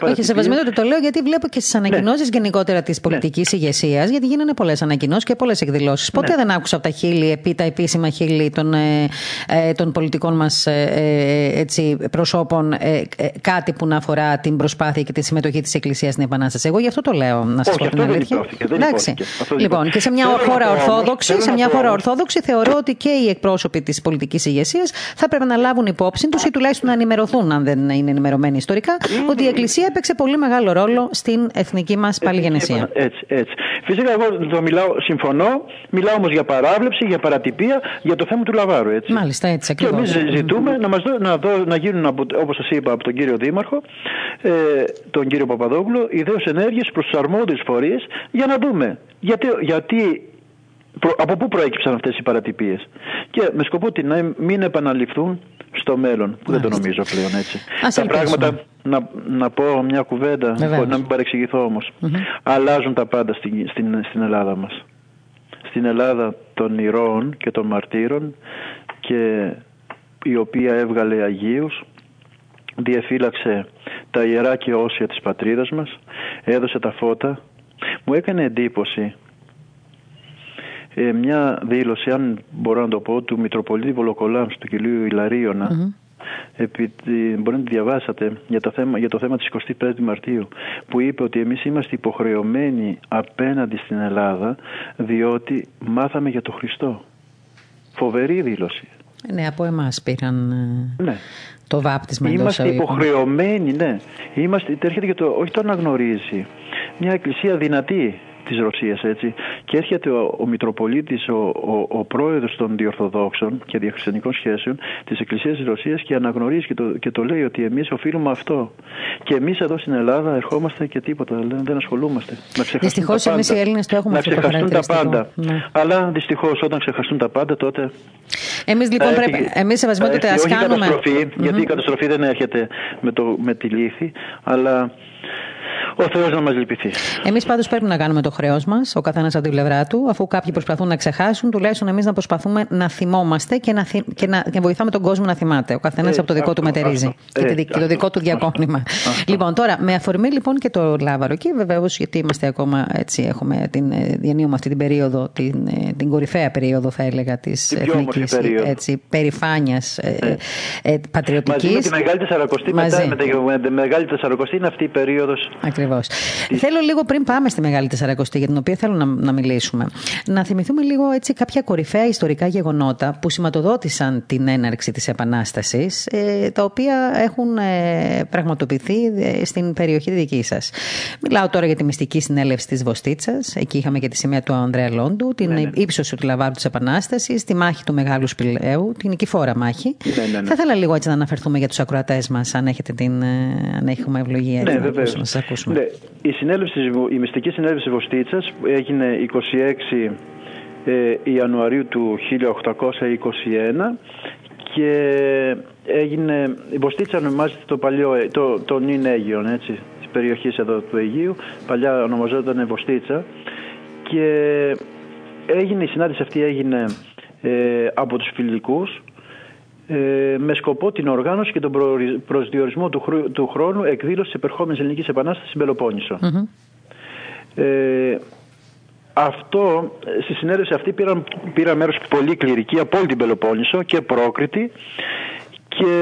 Όχι, σεβασμένο ότι το λέω γιατί βλέπω και στις ανακοινώσεις ναι. γενικότερα της πολιτικής ναι. ηγεσίας, γιατί γίνανε πολλές ανακοινώσεις και πολλές εκδηλώσεις. Ποτέ ναι. δεν άκουσα από τα χείλη, επί τα επίσημα χείλη των, ε, ε των πολιτικών μας ε, ε, προσώπων ε, κάτι που να αφορά την προσπάθεια και τη συμμετοχή της Εκκλησίας στην Επανάσταση. Εγώ γι' αυτό το λέω, να σας πω την αλήθεια. Εντάξει. Λοιπόν, και σε μια χώρα ορθόδοξη, σε μια χώρα ορθόδοξη θεωρώ ότι και οι εκπρόσωποι της πολιτικής ηγεσίας θα πρέπει να λάβουν υπόψη τους ή τουλάχιστον να ενημερωθούν, αν δεν είναι ενημερωμένοι ιστορικά, ότι η Εκκλησία έπαιξε πολύ μεγάλο ρόλο στην εθνική μας παλιγενεσία. Έτσι, έτσι. Φυσικά εγώ το μιλάω, συμφωνώ, μιλάω όμως για παράβλεψη, για παρατυπία, για το θέμα του Λαβάρου. Έτσι. Μάλιστα, έτσι Και εμείς ζητούμε να, μας δω, να, δω, να γίνουν, όπως σας είπα, από τον κύριο Δήμαρχο, ε, τον κύριο Παπαδόγλου, ιδέως ενέργειες προς του αρμόδιου φορείς για να δούμε. Γιατί, γιατί από πού προέκυψαν αυτές οι παρατυπίες; Και με σκοπό να μην επαναληφθούν στο μέλλον που δεν το νομίζω πλέον έτσι. τα πράγματα, να, να πω μια κουβέντα, να μην παρεξηγηθώ όμως, αλλάζουν τα πάντα στην, στην, στην Ελλάδα μας. Στην Ελλάδα των ηρώων και των μαρτύρων και η οποία έβγαλε Αγίους, διεφύλαξε τα ιερά και όσια της πατρίδας μας, έδωσε τα φώτα. Μου έκανε εντύπωση ε, μια δήλωση, αν μπορώ να το πω, του Μητροπολίτη Βολοκολάμ του κυρίου Ιλαρίωνα. μπορεί να τη διαβάσατε για το θέμα, για το θέμα της 25 Μαρτίου που είπε ότι εμείς είμαστε υποχρεωμένοι απέναντι στην Ελλάδα διότι μάθαμε για τον Χριστό. Φοβερή δήλωση. Ναι, από εμάς πήραν ε, ναι. το βάπτισμα. Είμαστε υποχρεωμένοι, ναι. Είμαστε, έρχεται και το, όχι το αναγνωρίζει. Μια εκκλησία δυνατή, της Ρωσίας έτσι και έρχεται ο, ο Μητροπολίτης, ο, ο, ο πρόεδρος των διορθοδόξων και διαχριστιανικών σχέσεων της Εκκλησίας της Ρωσίας και αναγνωρίζει και το, και το λέει ότι εμείς οφείλουμε αυτό και εμείς εδώ στην Ελλάδα ερχόμαστε και τίποτα, δεν ασχολούμαστε. Δυστυχώς εμείς οι Έλληνες το έχουμε να αυτό το τα πάντα. Ναι. Αλλά δυστυχώς όταν ξεχαστούν τα πάντα τότε. Εμείς λοιπόν πρέπει. Εμείς σεβασμιότητα ας κάνουμε. Γιατί η καταστροφή δεν έρχεται με, το, με τη λύθη, αλλά ο Θεός να μας λυπηθεί. Εμείς πάντως πρέπει να κάνουμε το χρέος μας, ο καθένας από την πλευρά του, αφού κάποιοι προσπαθούν να ξεχάσουν, τουλάχιστον εμείς να προσπαθούμε να θυμόμαστε και να, θυ... και να... και βοηθάμε τον κόσμο να θυμάται. Ο καθένας από το δικό του μετερίζει και, και το δικό του διακόνημα. λοιπόν, τώρα, με αφορμή λοιπόν και το Λάβαρο, και βεβαίως γιατί είμαστε ακόμα έτσι, έχουμε την, ε, διανύουμε αυτή την περίοδο, την, ε, την κορυφαία περίοδο, θα έλεγα, της εθνικής περηφάνειας ε, ε, πατριωτικής. Μαζί με τη Μεγάλη Τεσσαρακοστή, μετά με τη Μεγάλη Τεσσαρακοστή είναι αυτή η περίοδος Ακριβώς. Θέλω λίγο πριν πάμε στη Μεγάλη Τεσσαρακοστή, για την οποία θέλω να, να μιλήσουμε, να θυμηθούμε λίγο έτσι κάποια κορυφαία ιστορικά γεγονότα που σηματοδότησαν την έναρξη της Επανάστασης, ε, τα οποία έχουν ε, πραγματοποιηθεί ε, στην περιοχή δική σας. Μιλάω τώρα για τη μυστική συνέλευση της Βοστίτσας. Εκεί είχαμε και τη σημαία του Ανδρέα Λόντου, την ναι, ναι. ύψωση του Λαβάρου της Επανάστασης, τη μάχη του Μεγάλου Σπηλαίου, την νικηφόρα μάχη. Ναι, ναι, ναι. Θα ήθελα λίγο έτσι να αναφερθούμε για τους ακροατές μας, αν, έχετε την, αν έχουμε ευλογία ναι, να, να σας ακούσουμε. Ναι. Η, συνέλευση, η μυστική συνέλευση Βοστίτσας έγινε 26 ε, Ιανουαρίου του 1821 και έγινε, η Βοστίτσα ονομάζεται το παλιό, το, το νυν Αίγιον, έτσι, της περιοχής εδώ του Αιγείου, παλιά ονομαζόταν Βοστίτσα και έγινε, η συνάντηση αυτή έγινε ε, από τους φιλικούς ε, με σκοπό την οργάνωση και τον προσδιορισμό του, του χρόνου εκδήλωσης της επερχόμενης ελληνικής επανάστασης στην πελοποννησο Ε, αυτό, στη συνέντευξη αυτή πήραν, πήραν μέρος πολύ κληρικοί από όλη την Πελοπόννησο και πρόκριτη και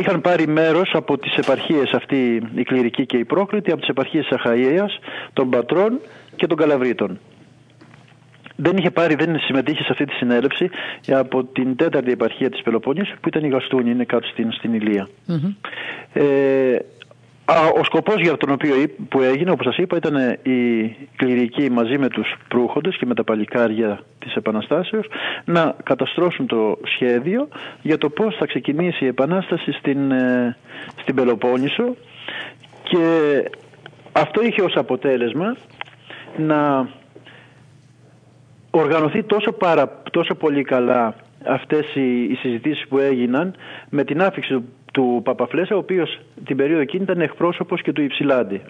είχαν πάρει μέρος από τις επαρχίες αυτή η κληρική και η πρόκριτη από τις επαρχίες της Αχαΐας, των Πατρών και των Καλαβρίτων. Δεν είχε πάρει, δεν συμμετείχε σε αυτή τη συνέλευση από την τέταρτη επαρχία της Πελοπόννησης που ήταν η Γαστούνη, είναι κάτω στην, στην ηλια Ε, ο σκοπός για τον οποίο που έγινε, όπως σας είπα, ήταν η κληρική μαζί με τους προύχοντες και με τα παλικάρια της Επαναστάσεως να καταστρώσουν το σχέδιο για το πώς θα ξεκινήσει η Επανάσταση στην, ε, στην Πελοπόννησο. Και αυτό είχε ως αποτέλεσμα να οργανωθεί τόσο, παρα, τόσο πολύ καλά αυτές οι, οι συζητήσεις που έγιναν με την άφηξη του του Παπαφλέσσα, ο οποίος την περίοδο εκείνη ήταν εκπρόσωπος και του Υψηλάντη.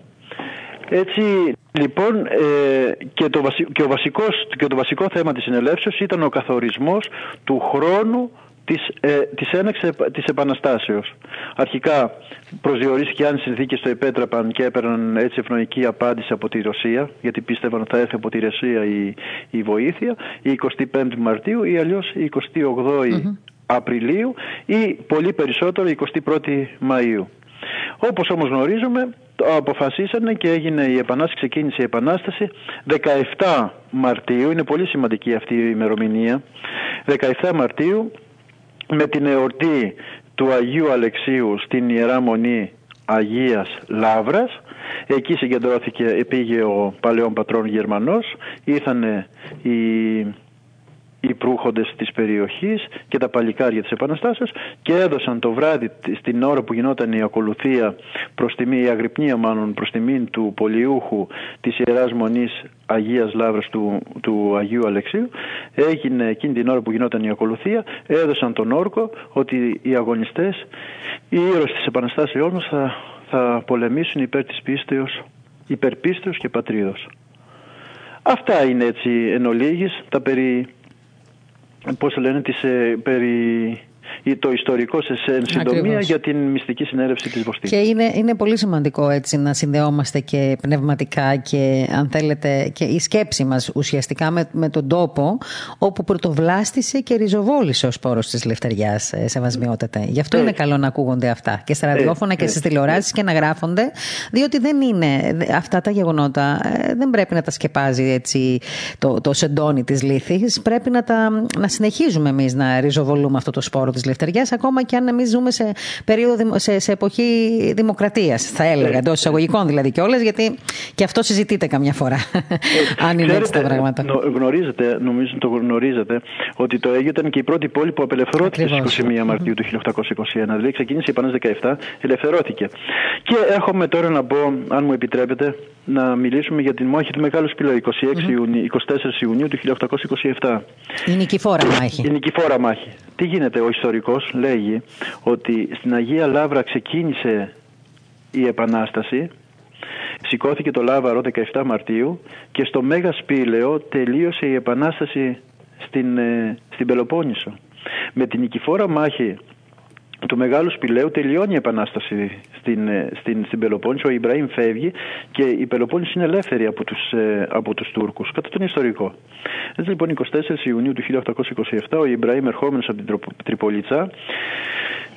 Έτσι λοιπόν ε, και, το και, ο βασικός, και το βασικό θέμα της συνελεύσεως ήταν ο καθορισμός του χρόνου της, ε, της έναξης της Επαναστάσεως. Αρχικά προσδιορίστηκε αν οι συνθήκες το επέτρεπαν και έπαιρναν έτσι ευνοϊκή απάντηση από τη Ρωσία, γιατί πίστευαν ότι θα έρθει από τη Ρωσία η, η βοήθεια, η 25η Μαρτίου ή αλλιώς η 28η Απριλίου ή πολύ περισσότερο 21η Μαΐου. Όπως όμως γνωρίζουμε αποφασίσανε και έγινε η Επανάσταση, ξεκίνησε η Επανάσταση 17 Μαρτίου, είναι πολύ σημαντική αυτή η ημερομηνία, 17 Μαρτίου με την εορτή του Αγίου Αλεξίου στην Ιερά Μονή Αγίας Λάβρας εκεί συγκεντρώθηκε, πήγε ο παλαιόν πατρόν Γερμανός ήρθανε οι οι προύχοντες της περιοχής και τα παλικάρια της Επαναστάσεως και έδωσαν το βράδυ στην ώρα που γινόταν η ακολουθία προς τιμή, η αγρυπνία μάλλον προς τιμή του πολιούχου της Ιεράς Μονής Αγίας Λάβρας του, του Αγίου Αλεξίου έγινε εκείνη την ώρα που γινόταν η ακολουθία έδωσαν τον όρκο ότι οι αγωνιστές οι ήρωες της Επαναστάσεώς μας θα, θα πολεμήσουν υπέρ της πίστεως υπερπίστεως και πατρίδος. Αυτά είναι έτσι εν ολίγης, τα περί πώς λένε, τις, ε, περί το ιστορικό σε συντομία για την μυστική συνέλευση της Βοστή. Και είναι, είναι πολύ σημαντικό έτσι να συνδεόμαστε και πνευματικά και αν θέλετε και η σκέψη μας ουσιαστικά με, με τον τόπο όπου πρωτοβλάστησε και ριζοβόλησε ο σπόρος της Λευτεριάς ε, σεβασμιότατε. Γι' αυτό είναι καλό να ακούγονται αυτά και στα ραδιόφωνα και στις τηλεοράσεις και να γράφονται διότι δεν είναι αυτά τα γεγονότα ε, δεν πρέπει να τα σκεπάζει έτσι το, το σεντόνι της λύθης. Πρέπει να, τα, να συνεχίζουμε εμείς να ριζοβολούμε αυτό το σπόρο της Λευτεριάς, ακόμα και αν εμείς ζούμε σε, περίοδο, σε, σε εποχή δημοκρατίας, θα έλεγα, εντός εισαγωγικών δηλαδή κιόλας, γιατί και αυτό συζητείται καμιά φορά. αν είναι έτσι τα πράγματα. Γνωρίζετε, νομίζω το γνωρίζετε, ότι το Αίγυπτο ήταν και η πρώτη πόλη που απελευθερώθηκε στις 21 Μαρτίου του 1821. Δηλαδή ξεκίνησε η Επανάσταση 17, ελευθερώθηκε. Και έρχομαι τώρα να πω, αν μου επιτρέπετε, να μιλήσουμε για την μάχη του Μεγάλου Σπηλαίου 26 Ιουνίου, 24 Ιουνίου του 1827. Η νικηφόρα μάχη. Η νικηφόρα μάχη. Τι γίνεται, ο ιστορικός λέγει ότι στην Αγία Λάβρα ξεκίνησε η Επανάσταση, σηκώθηκε το Λάβαρο 17 Μαρτίου και στο Μέγα Σπήλαιο τελείωσε η Επανάσταση στην, ε, στην Πελοπόννησο. Με την νικηφόρα μάχη του Μεγάλου Σπηλαίου τελειώνει η Επανάσταση στην, ε, στην, στην Πελοπόννησο. Ο Ιμπραήμ φεύγει και η Πελοπόννησο είναι ελεύθερη από τους, ε, από τους Τούρκους, κατά τον ιστορικό. Έτσι λοιπόν 24 Ιουνίου του 1827 ο Ιμπραήμ ερχόμενος από την Τριπολίτσα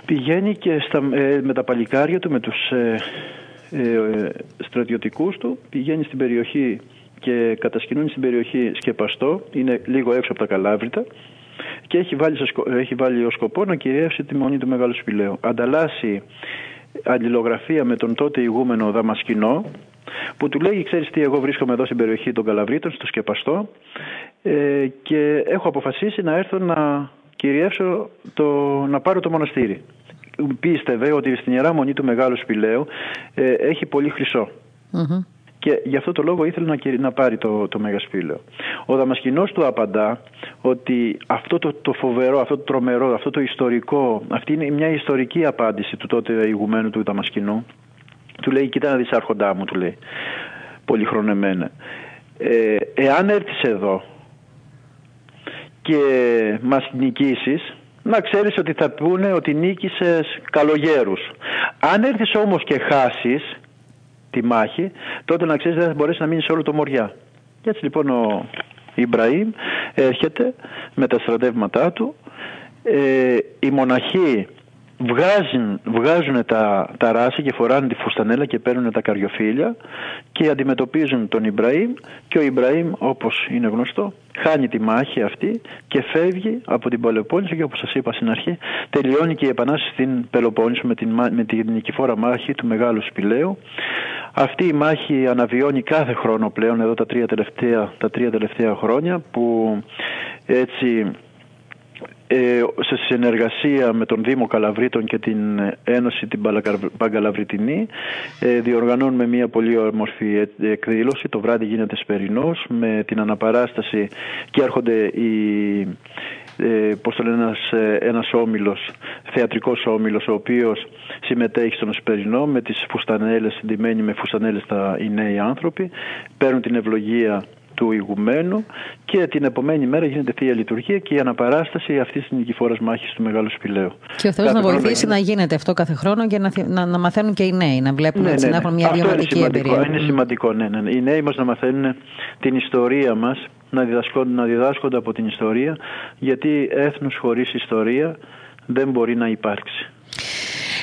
πηγαίνει και στα, ε, με τα παλικάρια του, με τους ε, στρατιωτικούς του, πηγαίνει στην περιοχή και κατασκηνώνει στην περιοχή Σκεπαστό, είναι λίγο έξω από τα Καλάβρητα και έχει βάλει, έχει βάλει ως σκοπό να κυριεύσει τη μονή του Μεγάλου Σπηλαίου. Ανταλλάσσει αλληλογραφία με τον τότε ηγούμενο Δαμασκηνό που του λέει ξέρεις τι εγώ βρίσκομαι εδώ στην περιοχή των Καλαβρίτων στο Σκεπαστό ε, και έχω αποφασίσει να έρθω να κυριεύσω το, να πάρω το μοναστήρι. Πίστευε ότι στην Ιερά Μονή του Μεγάλου Σπηλαίου ε, έχει πολύ Και γι' αυτό το λόγο ήθελε να, να πάρει το, το Μέγα Σπήλαιο. Ο Δαμασκηνός του απαντά ότι αυτό το, το φοβερό, αυτό το τρομερό, αυτό το ιστορικό, αυτή είναι μια ιστορική απάντηση του τότε ηγουμένου του Δαμασκηνού. Του λέει, κοίτα να δεις άρχοντά μου, του λέει, πολύ εμένα. Ε, εάν έρθεις εδώ και μας νικήσεις, να ξέρεις ότι θα πούνε ότι νίκησες καλογέρους. Αν έρθεις όμως και χάσεις τη μάχη, τότε να ξέρεις δεν θα μπορέσεις να μείνεις όλο το μοριά. Και έτσι λοιπόν ο Ιμπραήμ έρχεται με τα στρατεύματά του, ε, οι μοναχοί βγάζουν, βγάζουν τα, τα ράση και φοράνε τη φουστανέλα και παίρνουν τα καριοφύλια και αντιμετωπίζουν τον Ιμπραήμ και ο Ιμπραήμ όπως είναι γνωστό χάνει τη μάχη αυτή και φεύγει από την Πελοπόννησο και όπως σας είπα στην αρχή τελειώνει και η επανάσταση στην Πελοπόννησο με την, με την νικηφόρα μάχη του Μεγάλου Σπηλαίου. Αυτή η μάχη αναβιώνει κάθε χρόνο πλέον εδώ τα τρία τελευταία, τα τρία τελευταία χρόνια που έτσι ε, σε συνεργασία με τον Δήμο Καλαβρίτων και την Ένωση την Παγκαλαβριτινή ε, διοργανώνουμε μια πολύ όμορφη εκδήλωση. Το βράδυ γίνεται σπερινός με την αναπαράσταση και έρχονται οι ε, πώς το λένε, ένας, ε, ένας όμιλος, θεατρικός όμιλος, ο οποίος συμμετέχει στον Σπερινό με τις φουστανέλες, συντημένοι με φουστανέλες τα, οι νέοι άνθρωποι, παίρνουν την ευλογία του ηγουμένου και την επομένη μέρα γίνεται θεία λειτουργία και η αναπαράσταση αυτής της νικηφόρας μάχης του Μεγάλου Σπηλαίου. Και ο Θεός να βοηθήσει να γίνεται αυτό κάθε χρόνο και να, να, να μαθαίνουν και οι νέοι, να βλέπουν ναι, έτσι, ναι, να έχουν μια διαφορετική εμπειρία. Είναι σημαντικό, ναι, ναι, ναι. Οι νέοι μας να μαθαίνουν την ιστορία μας, να διδασκόνται, να διδάσκονται από την ιστορία, γιατί έθνο χωρίς ιστορία δεν μπορεί να υπάρξει.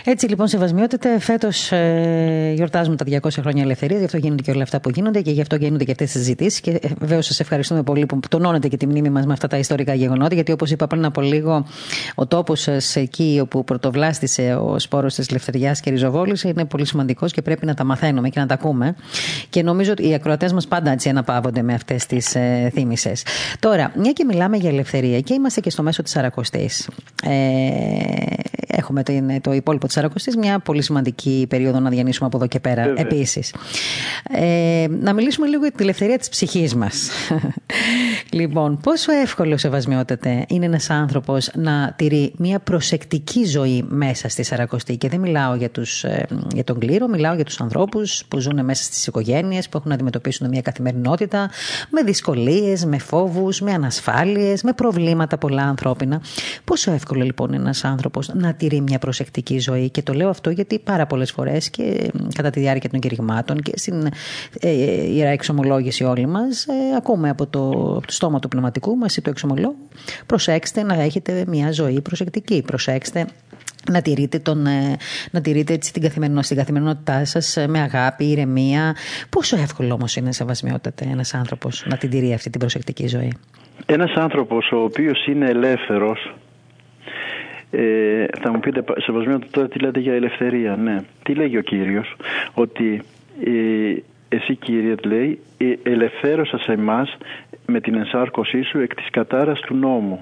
Έτσι λοιπόν, σεβασμιότητε, φέτος ε, γιορτάζουμε τα 200 χρόνια ελευθερίας, γι' αυτό γίνονται και όλα αυτά που γίνονται και γι' αυτό γίνονται και αυτές τις συζητήσεις. Και ε, βεβαίως σας ευχαριστούμε πολύ που τονώνετε και τη μνήμη μας με αυτά τα ιστορικά γεγονότα, γιατί όπως είπα πριν από λίγο, ο τόπος σας εκεί όπου πρωτοβλάστησε ο σπόρος της ελευθεριά και ριζοβόληση είναι πολύ σημαντικός και πρέπει να τα μαθαίνουμε και να τα ακούμε. Και νομίζω ότι οι ακροατές μας πάντα έτσι αναπαύονται με αυτές τις ε, θύμησες. Τώρα, μια και μιλάμε για ελευθερία και είμαστε και στο μέσο της Αρακοστής. Ε, έχουμε το, το υπόλοιπο της Αρακοστής, μια πολύ σημαντική περίοδο να διανύσουμε από εδώ και πέρα επίσης. Ε, να μιλήσουμε λίγο για την ελευθερία της ψυχής μας. (laughs) λοιπόν, πόσο εύκολο, σεβασμιότατε, είναι ένας άνθρωπος να τηρεί μια προσεκτική ζωή μέσα στη Σαρακοστή; Και δεν μιλάω για, τους, ε, για τον κλήρο, μιλάω για τους ανθρώπους που ζουν μέσα στις οικογένειες, που έχουν να αντιμετωπίσουν μια καθημερινότητα με δυσκολίες, με φόβους, με ανασφάλειες, με προβλήματα πολλά ανθρώπινα. Πόσο εύκολο λοιπόν είναι ένας άνθρωπος να τηρεί μια προσεκτική ζωή και το λέω αυτό γιατί πάρα πολλές φορές και κατά τη διάρκεια των κηρυγμάτων και στην ε, ιερά εξομολόγηση όλοι μας, ε, ακούμε από το, από το στόμα του πνευματικού μας ή του εξομολόγου, προσέξτε να έχετε μια ζωή προσεκτική. Προσέξτε να τηρείτε, τον, ε, να τηρείτε έτσι την καθημερινότητα, στην καθημερινότητά σας με αγάπη, ηρεμία. Πόσο εύκολο όμως είναι, σεβασμιότατε, ένας άνθρωπος να την τηρεί αυτή την προσεκτική ζωή; Ένας άνθρωπος ο οποίος είναι ελεύθερος ε, θα μου πείτε, σεβασμένο τώρα τι λέτε για ελευθερία. Ναι. Τι λέγει ο Κύριος, ότι ε, εσύ Κύριε λέει, ε, ελευθέρωσα σε εμάς με την ενσάρκωσή σου εκ της κατάρας του νόμου.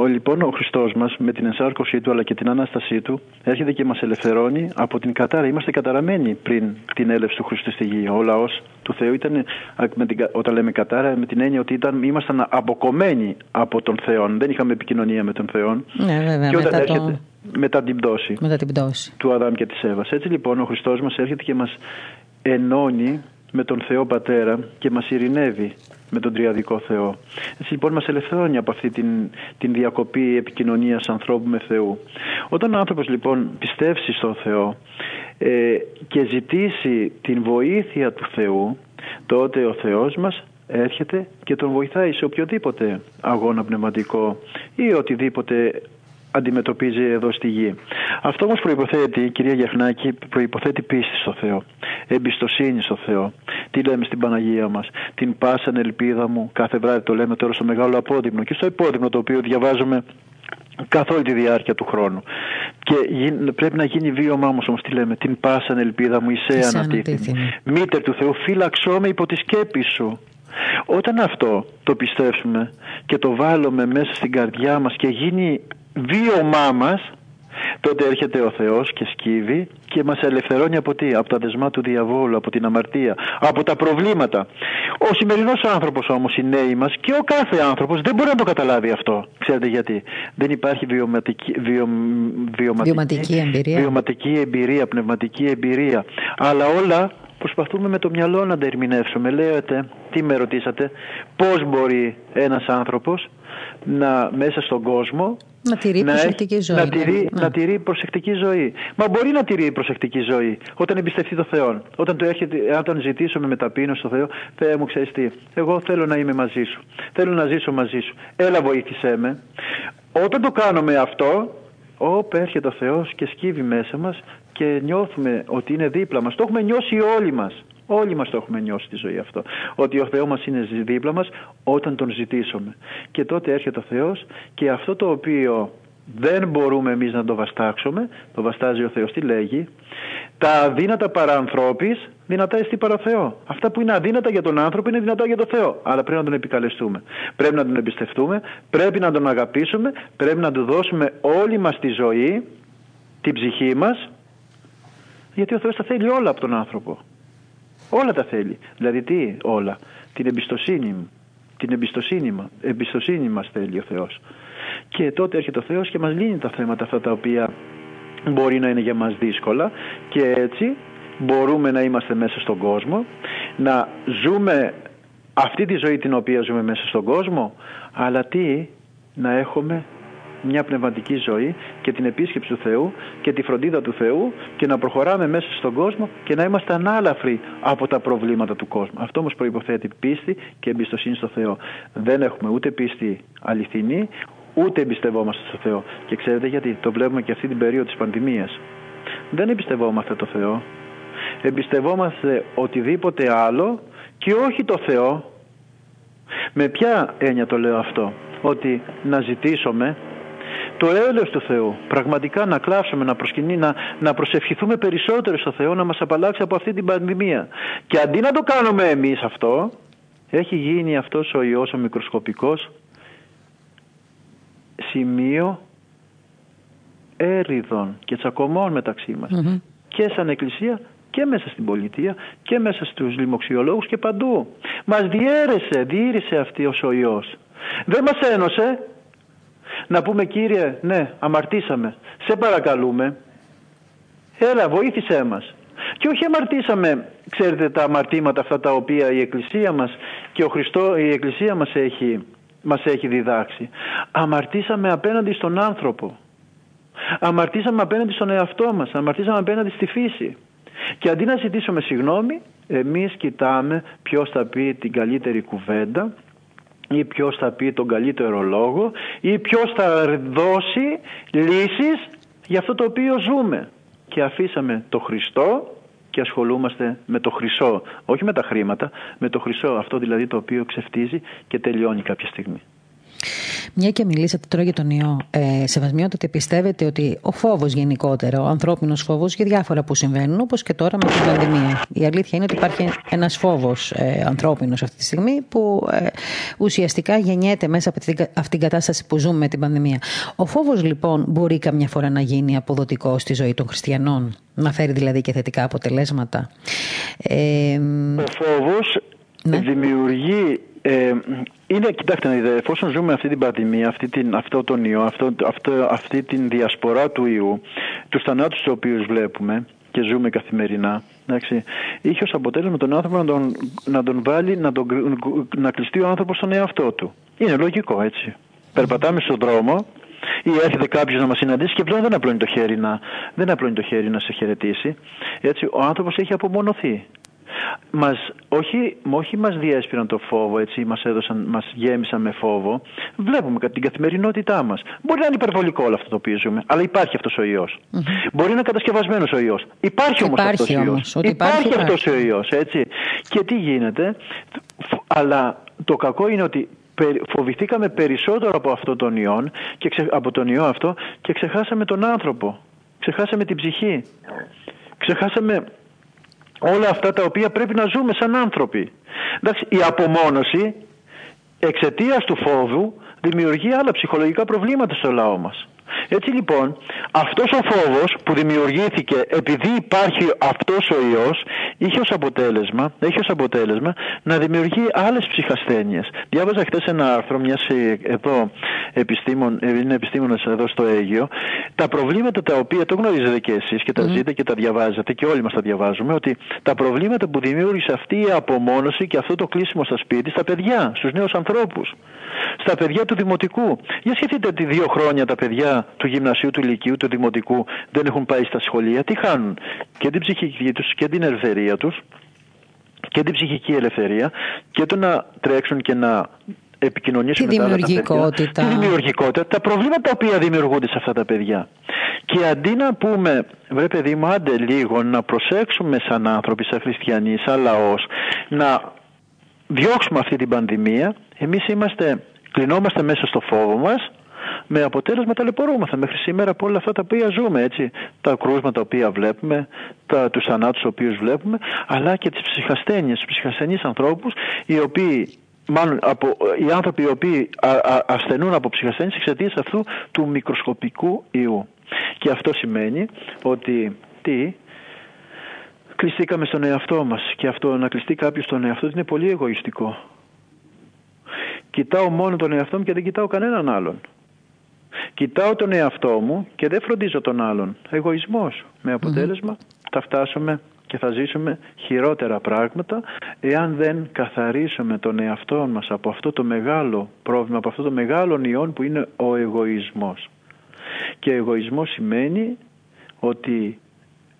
Ο λοιπόν ο Χριστός μας με την ενσάρκωσή του αλλά και την ανάστασή του έρχεται και μας ελευθερώνει από την κατάρα. Είμαστε καταραμένοι πριν την έλευση του Χριστού στη γη. Ο λαός του Θεού ήταν, με την, όταν λέμε κατάρα, με την έννοια ότι ήταν, ήμασταν αποκομμένοι από τον Θεό. Δεν είχαμε επικοινωνία με τον Θεό. Ναι, βέβαια, και όταν μετά έρχεται, το... μετά την πτώση, μετά την πτώση του Αδάμ και της Εύας. Έτσι λοιπόν ο Χριστός μας έρχεται και μας ενώνει με τον Θεό Πατέρα και μας ειρηνεύει με τον Τριαδικό Θεό. Έτσι λοιπόν μας ελευθερώνει από αυτή την, την διακοπή επικοινωνίας ανθρώπου με Θεού. Όταν ο άνθρωπος λοιπόν πιστεύσει στον Θεό ε, και ζητήσει την βοήθεια του Θεού, τότε ο Θεός μας έρχεται και τον βοηθάει σε οποιοδήποτε αγώνα πνευματικό ή οτιδήποτε αντιμετωπίζει εδώ στη γη. Αυτό όμως προϋποθέτει, κυρία Γιαχνάκη, προϋποθέτει πίστη στο Θεό, εμπιστοσύνη στο Θεό. Τι λέμε στην Παναγία μας, την πάσαν ελπίδα μου, κάθε βράδυ το λέμε τώρα στο μεγάλο απόδειμνο και στο υπόδειμνο το οποίο διαβάζουμε καθ' όλη τη διάρκεια του χρόνου. Και πρέπει να γίνει βίωμά μας όμως τι λέμε, την πάσαν ελπίδα μου, εισέ ανατίθυμη. Μήτερ του Θεού, φύλαξό με υπό τη σκέπη σου. Όταν αυτό το πιστέψουμε και το βάλουμε μέσα στην καρδιά μας και γίνει βίωμά μας, τότε έρχεται ο Θεός και σκύβει και μας ελευθερώνει από τι, από τα δεσμά του διαβόλου, από την αμαρτία, από τα προβλήματα. Ο σημερινός άνθρωπος όμως, οι νέοι μας και ο κάθε άνθρωπος δεν μπορεί να το καταλάβει αυτό. Ξέρετε γιατί; Δεν υπάρχει βιωματική, βιο, βιωματική, εμπειρία. βιωματική εμπειρία, πνευματική εμπειρία. Αλλά όλα προσπαθούμε με το μυαλό να τα ερμηνεύσουμε. Λέτε, τι με ρωτήσατε, πώς μπορεί ένας άνθρωπος να μέσα στον κόσμο να τηρεί να προσεκτική ζωή. Να τηρεί, ναι. να τηρεί προσεκτική ζωή. Μα μπορεί να τηρεί προσεκτική ζωή όταν εμπιστευτεί το Θεό. Όταν το έρχεται, αν τον ζητήσουμε με ταπείνωση στο Θεό, Θεέ μου ξέρεις τι, εγώ θέλω να είμαι μαζί σου. Θέλω να ζήσω μαζί σου. Έλα βοήθησέ με. Όταν το κάνουμε αυτό, όπου έρχεται ο Θεός και σκύβει μέσα μας και νιώθουμε ότι είναι δίπλα μας. Το έχουμε νιώσει όλοι μας. Όλοι μας το έχουμε νιώσει στη ζωή αυτό. Ότι ο Θεός μας είναι δίπλα μας όταν τον ζητήσουμε. Και τότε έρχεται ο Θεός και αυτό το οποίο δεν μπορούμε εμείς να το βαστάξουμε, το βαστάζει ο Θεός, τι λέγει, τα αδύνατα παρανθρώπης δυνατά εστί παρά Θεό. Αυτά που είναι αδύνατα για τον άνθρωπο είναι δυνατά για τον Θεό. Αλλά πρέπει να τον επικαλεστούμε. Πρέπει να τον εμπιστευτούμε, πρέπει να τον αγαπήσουμε, πρέπει να του δώσουμε όλη μας τη ζωή, την ψυχή μας, γιατί ο Θεός τα θέλει όλα από τον άνθρωπο. Όλα τα θέλει. Δηλαδή τι όλα. Την εμπιστοσύνη μου. Την εμπιστοσύνη, μα, εμπιστοσύνη μας θέλει ο Θεός. Και τότε έρχεται ο Θεός και μας λύνει τα θέματα αυτά τα οποία μπορεί να είναι για μας δύσκολα και έτσι μπορούμε να είμαστε μέσα στον κόσμο, να ζούμε αυτή τη ζωή την οποία ζούμε μέσα στον κόσμο, αλλά τι, να έχουμε μια πνευματική ζωή και την επίσκεψη του Θεού και τη φροντίδα του Θεού και να προχωράμε μέσα στον κόσμο και να είμαστε ανάλαφροι από τα προβλήματα του κόσμου. Αυτό όμως προϋποθέτει πίστη και εμπιστοσύνη στο Θεό. Δεν έχουμε ούτε πίστη αληθινή, ούτε εμπιστευόμαστε στο Θεό. Και ξέρετε γιατί, το βλέπουμε και αυτή την περίοδο της πανδημίας. Δεν εμπιστευόμαστε το Θεό. Εμπιστευόμαστε οτιδήποτε άλλο και όχι το Θεό. Με ποια έννοια το λέω αυτό; Ότι να ζητήσουμε το έλεος του Θεού. Πραγματικά να κλάψουμε, να, προσκυνεί, να, να προσευχηθούμε περισσότερο στο Θεό να μας απαλλάξει από αυτή την πανδημία. Και αντί να το κάνουμε εμείς αυτό, έχει γίνει αυτός ο ιός ο μικροσκοπικός σημείο έριδων και τσακωμών μεταξύ μας. Και σαν εκκλησία και μέσα στην πολιτεία και μέσα στους λοιμοξιολόγους και παντού. Μας διέρεσε, διήρησε αυτός ο ιός. Δεν μας ένωσε, να πούμε Κύριε, ναι, αμαρτήσαμε, σε παρακαλούμε, έλα βοήθησέ μας. Και όχι αμαρτήσαμε, ξέρετε, τα αμαρτήματα αυτά τα οποία η Εκκλησία μας και ο Χριστό, η Εκκλησία μας έχει, μας έχει διδάξει. Αμαρτήσαμε απέναντι στον άνθρωπο. Αμαρτήσαμε απέναντι στον εαυτό μας, αμαρτήσαμε απέναντι στη φύση. Και αντί να ζητήσουμε συγγνώμη, εμείς κοιτάμε ποιος θα πει την καλύτερη κουβέντα ή ποιος θα πει τον καλύτερο λόγο ή ποιος θα δώσει λύσεις για αυτό το οποίο ζούμε. Και αφήσαμε το Χριστό και ασχολούμαστε με το χρυσό, όχι με τα χρήματα, με το χρυσό, αυτό δηλαδή το οποίο ξεφτίζει και τελειώνει κάποια στιγμή. Μια και μιλήσατε τώρα για τον ιό, ε, σεβασμιότατε πιστεύετε ότι ο φόβος γενικότερα, ο ανθρώπινος φόβος για διάφορα που συμβαίνουν, όπως και τώρα με την πανδημία. Η αλήθεια είναι ότι υπάρχει ένας φόβος ε, ανθρώπινος αυτή τη στιγμή που ε, ουσιαστικά γεννιέται μέσα από αυτήν την κατάσταση που ζούμε με την πανδημία. Ο φόβος λοιπόν μπορεί καμιά φορά να γίνει αποδοτικό στη ζωή των χριστιανών, να φέρει δηλαδή και θετικά αποτελέσματα. Ε, ο φόβος ναι. δημιουργεί ε, είναι, κοιτάξτε, εφόσον ζούμε αυτή την πανδημία, αυτή την, αυτό τον ιό, αυτό, αυτό, αυτή την διασπορά του ιού, τους θανάτους τους οποίους βλέπουμε και ζούμε καθημερινά, εντάξει, είχε ως αποτέλεσμα τον άνθρωπο να τον, να τον βάλει, να, τον, να κλειστεί ο άνθρωπος στον εαυτό του. Είναι λογικό έτσι. Περπατάμε στον δρόμο ή έρχεται κάποιος να μας συναντήσει και πλέον δεν απλώνει το χέρι να, δεν απλώνει το χέρι να σε χαιρετήσει. Έτσι, ο άνθρωπος έχει απομονωθεί. Μας, όχι, όχι μας διέσπηραν το φόβο, έτσι, μας, έδωσαν, μας γέμισαν με φόβο. Βλέπουμε την καθημερινότητά μας. Μπορεί να είναι υπερβολικό όλο αυτό το οποίο ζούμε, αλλά υπάρχει αυτός ο ιός. Μπορεί να είναι κατασκευασμένος ο ιός. Υπάρχει όμως υπάρχει αυτός όμως, ο ιός. Ότι υπάρχει, υπάρχει αυτός υπάρχει. ο ιός, έτσι. Και τι γίνεται, αλλά το κακό είναι ότι περι- φοβηθήκαμε περισσότερο από αυτό τον ιό και ξε- από τον ιό αυτό και ξεχάσαμε τον άνθρωπο. Ξεχάσαμε την ψυχή. Ξεχάσαμε όλα αυτά τα οποία πρέπει να ζούμε σαν άνθρωποι. Εντάξει, η απομόνωση εξαιτίας του φόβου δημιουργεί άλλα ψυχολογικά προβλήματα στο λαό μας. Έτσι λοιπόν, αυτός ο φόβος που δημιουργήθηκε επειδή υπάρχει αυτός ο ιός είχε ως αποτέλεσμα, έχει ως αποτέλεσμα να δημιουργεί άλλες ψυχασθένειες. Διάβαζα χθες ένα άρθρο μιας ε, εδώ επιστήμον, ε, είναι επιστήμονας εδώ στο Αίγιο τα προβλήματα τα οποία το γνωρίζετε και εσείς και τα ζείτε και τα διαβάζετε και όλοι μας τα διαβάζουμε ότι τα προβλήματα που δημιούργησε αυτή η απομόνωση και αυτό το κλείσιμο στα σπίτι στα παιδιά, στους νέους ανθρώπους στα παιδιά του δημοτικού. Για σκεφτείτε ότι δύο χρόνια τα παιδιά του γυμνασίου, του ηλικίου, του δημοτικού δεν έχουν πάει στα σχολεία. Τι χάνουν; Και την ψυχική τους και την ελευθερία τους και την ψυχική ελευθερία και το να τρέξουν και να επικοινωνήσουν Τη με τα άλλα τα δημιουργικότητα. παιδιά. Τη δημιουργικότητα, τα προβλήματα τα οποία δημιουργούνται σε αυτά τα παιδιά. Και αντί να πούμε, βρε παιδί μου, άντε λίγο να προσέξουμε σαν άνθρωποι, σαν χριστιανοί, σαν λαός, να διώξουμε αυτή την πανδημία, εμείς είμαστε, κλεινόμαστε μέσα στο φόβο μας, με αποτέλεσμα ταλαιπωρούμεθα μέχρι σήμερα από όλα αυτά τα οποία ζούμε, έτσι. Τα κρούσματα τα οποία βλέπουμε, τα, τους θανάτους τους οποίους βλέπουμε, αλλά και τις ψυχασθένειες, τους ψυχασθενείς ανθρώπους, οι οποίοι μάλλον από, οι άνθρωποι οι οποίοι α, α, ασθενούν από ψυχασθένειες εξαιτίας αυτού του μικροσκοπικού ιού. Και αυτό σημαίνει ότι τι, κλειστήκαμε στον εαυτό μας και αυτό να κλειστεί κάποιος στον εαυτό του είναι πολύ εγωιστικό. Κοιτάω μόνο τον εαυτό μου και δεν κοιτάω κανέναν άλλον. Κοιτάω τον εαυτό μου και δεν φροντίζω τον άλλον. Εγωισμός. Με αποτέλεσμα θα φτάσουμε και θα ζήσουμε χειρότερα πράγματα εάν δεν καθαρίσουμε τον εαυτό μας από αυτό το μεγάλο πρόβλημα, από αυτό το μεγάλο ιόν που είναι ο εγωισμός. Και εγωισμός σημαίνει ότι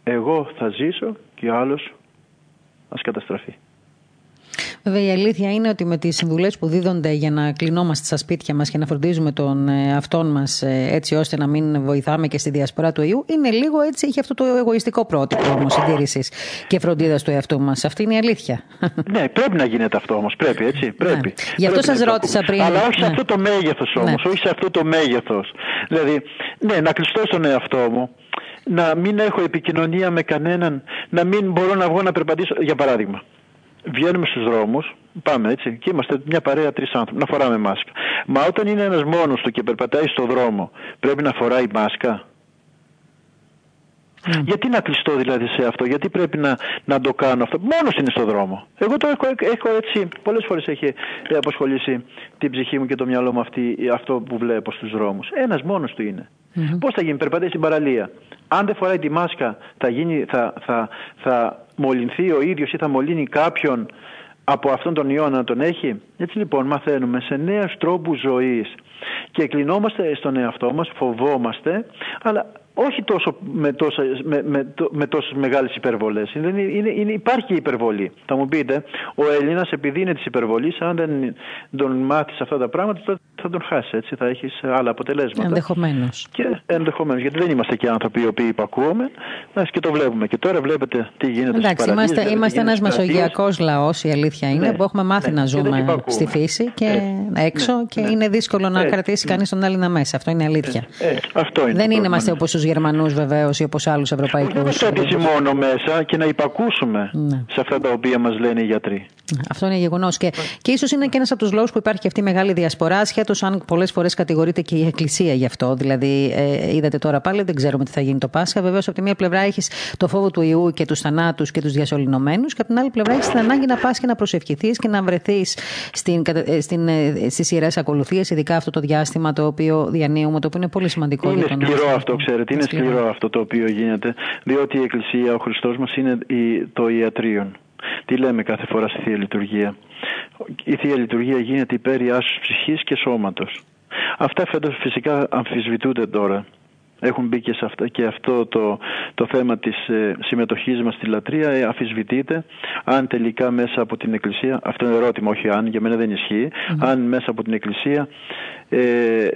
εγώ θα ζήσω και ο άλλος ας καταστραφεί. Βέβαια, η αλήθεια είναι ότι με τις συμβουλές που δίδονται για να κλεινόμαστε στα σπίτια μας και να φροντίζουμε τον εαυτόν μας έτσι ώστε να μην βοηθάμε και στη διασπορά του ιού, είναι λίγο έτσι, έχει αυτό το εγωιστικό πρότυπο όμως συντήρησης και φροντίδας του εαυτού μας. Αυτή είναι η αλήθεια. ναι, πρέπει να γίνεται αυτό όμως. Πρέπει, έτσι. Πρέπει. Ναι. Γι' αυτό σας ρώτησα πριν. Αλλά όχι ναι. σε αυτό το μέγεθος όμως. Ναι. Όχι σε αυτό το μέγεθος. Δηλαδή, ναι, να κλειστώ στον εαυτό μου να μην έχω επικοινωνία με κανέναν, να μην μπορώ να βγω να περπατήσω, για παράδειγμα. Βγαίνουμε στους δρόμους, πάμε έτσι, και είμαστε μια παρέα τρεις άνθρωποι, να φοράμε μάσκα. Μα όταν είναι ένας μόνος του και περπατάει στο δρόμο, πρέπει να φοράει μάσκα; Mm. Γιατί να κλειστώ δηλαδή σε αυτό, γιατί πρέπει να, να το κάνω αυτό; Μόνος είναι στο δρόμο. Εγώ το έχω, έχω έτσι, πολλές φορές έχει απασχολήσει την ψυχή μου και το μυαλό μου αυτή, αυτό που βλέπω στους δρόμους. Ένας μόνος του είναι. Mm-hmm. Πώς θα γίνει, περπατάει στην παραλία. Αν δεν φοράει τη μάσκα θα, γίνει, θα, θα, θα μολυνθεί ο ίδιος ή θα μολύνει κάποιον από αυτόν τον ιό να τον έχει. Έτσι λοιπόν μαθαίνουμε σε νέους τρόπους ζωής και κλεινόμαστε στον εαυτό μας, φοβόμαστε, αλλά όχι τόσο με, τόσα, με, με, με τόσες μεγάλες υπερβολές. Είναι, είναι, είναι, υπάρχει υπερβολή. Θα μου πείτε, ο Έλληνας επειδή είναι της υπερβολής, αν δεν τον μάθεις αυτά τα πράγματα, θα τον χάσεις. Έτσι, θα έχεις άλλα αποτελέσματα. Ενδεχομένως. Και ενδεχομένως, γιατί δεν είμαστε και άνθρωποι οι οποίοι υπακούουμε και το βλέπουμε. Και τώρα βλέπετε τι γίνεται Εντάξει, στις είμαστε, δηλαδή, είμαστε ένας μεσογειακός λαός, η αλήθεια είναι, ναι, που έχουμε μάθει ναι, να ζούμε στη φύση και ε, έξω ναι, και είναι δύσκολο να κρατήσει κανείς τον Έλληνα μέσα. Αυτό είναι αλήθεια. Ε, αυτό είναι δεν είναι είμαστε όπως τους Γερμανούς βεβαίως ή όπως άλλους ευρωπαϊκούς. Δεν μας κρατήσει μόνο μέσα και να υπακούσουμε ναι. σε αυτά τα οποία μας λένε οι γιατροί. Αυτό είναι γεγονός. Και, και ίσως είναι και ένας από τους λόγους που υπάρχει και αυτή η μεγάλη διασπορά, ασχέτως αν πολλές φορές κατηγορείται και η Εκκλησία γι' αυτό. Δηλαδή, ε, είδατε τώρα πάλι, δεν ξέρουμε τι θα γίνει το Πάσχα. Βεβαίως, από τη μία πλευρά έχεις το φόβο του ιού και τους θανάτους και τους διασωληνωμένους, και από την άλλη πλευρά έχεις την ανάγκη να πας και να προσευχηθείς και να βρεθείς στις ιερές ακολουθίες, ειδικά αυτό το διάστημα το οποίο διανύουμε, το οποίο είναι πολύ σημαντικό είναι για τον σκληρό αυτό, ξέρετε. Είναι σκληρό. σκληρό αυτό το οποίο γίνεται, διότι η Εκκλησία, ο Χριστός μας είναι το ιατρίον. Τι λέμε κάθε φορά στη Θεία Λειτουργία; Η Θεία Λειτουργία γίνεται υπέρ ιάσους ψυχής και σώματος. Αυτά φέτος φυσικά αμφισβητούνται τώρα. έχουν μπει και, σε αυτά, και αυτό το, το θέμα της ε, συμμετοχής μας στη λατρεία ε, αφισβητείται αν τελικά μέσα από την Εκκλησία, αυτό είναι ερώτημα όχι αν, για μένα δεν ισχυει αν μέσα από την Εκκλησία ε,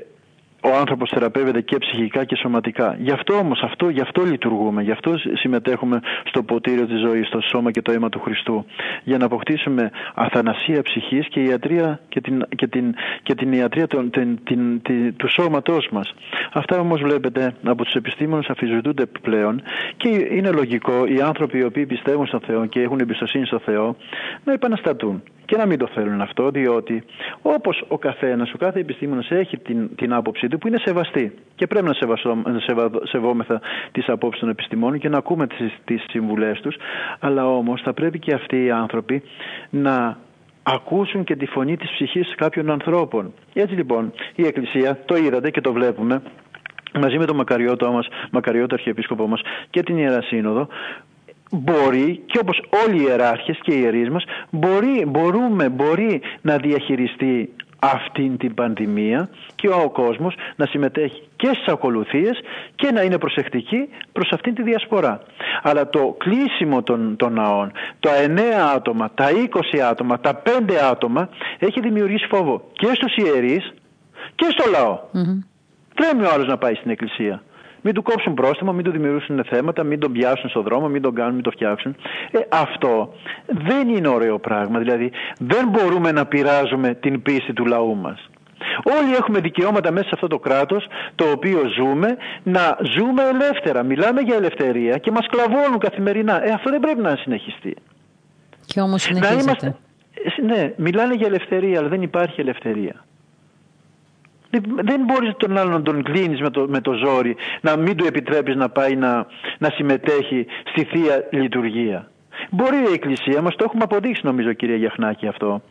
ο άνθρωπος θεραπεύεται και ψυχικά και σωματικά. Γι' αυτό όμως, αυτό, γι' αυτό λειτουργούμε, γι' αυτό συμμετέχουμε στο ποτήριο της ζωής, στο σώμα και το αίμα του Χριστού. Για να αποκτήσουμε αθανασία ψυχής και, ιατρία, και, την, και, την, και την ιατρία των, την, την, την, του σώματός μας. Αυτά όμως βλέπετε από τους επιστήμονες αφιζητούνται πλέον και είναι λογικό οι άνθρωποι οι οποίοι πιστεύουν στον Θεό και έχουν εμπιστοσύνη στον Θεό να επαναστατούν και να μην το θέλουν αυτό, διότι όπως ο καθένας, ο κάθε επιστήμονας έχει την, την άποψή του που είναι σεβαστή και πρέπει να, σεβαστώ, να σεβόμεθα τις απόψεις των επιστημόνων και να ακούμε τις, τις συμβουλές τους, αλλά όμως θα πρέπει και αυτοί οι άνθρωποι να ακούσουν και τη φωνή της ψυχής κάποιων ανθρώπων. Έτσι λοιπόν η Εκκλησία, το είδατε και το βλέπουμε, μαζί με τον Μακαριώτο μας, Μακαριώτο Αρχιεπίσκοπο μας και την Ιερά Σύνοδο μπορεί και όπως όλοι οι ιεράρχες και οι ιερείς μας μπορεί, μπορούμε, μπορεί να διαχειριστεί αυτήν την πανδημία και ο κόσμος να συμμετέχει και στις ακολουθίες και να είναι προσεκτική προς αυτήν τη διασπορά. Αλλά το κλείσιμο των, των ναών, τα 9 άτομα, τα 20 άτομα, τα 5 άτομα έχει δημιουργήσει φόβο και στους ιερείς και στο λαό. Mm-hmm. ο άλλος να πάει στην εκκλησία. Μην του κόψουν πρόστιμο, μην του δημιουργήσουν θέματα, μην τον πιάσουν στον δρόμο, μην τον κάνουν, μην το φτιάξουν. Ε, αυτό δεν είναι ωραίο πράγμα. Δηλαδή δεν μπορούμε να πειράζουμε την πίστη του λαού μας. Όλοι έχουμε δικαιώματα μέσα σε αυτό το κράτος το οποίο ζούμε να ζούμε ελεύθερα. Μιλάμε για ελευθερία και μας κλαβώνουν καθημερινά. Ε, αυτό δεν πρέπει να συνεχιστεί. Και όμως συνεχίζεται. Ε, ναι, μιλάνε για ελευθερία αλλά δεν υπάρχει ελευθερία. Δεν μπορείς τον άλλον να τον κλείνεις με το, με το ζόρι, να μην του επιτρέπεις να πάει να, να συμμετέχει στη θεία λειτουργία. Μπορεί η Εκκλησία μας, το έχουμε αποδείξει νομίζω κυρία Γιαχνάκη αυτό,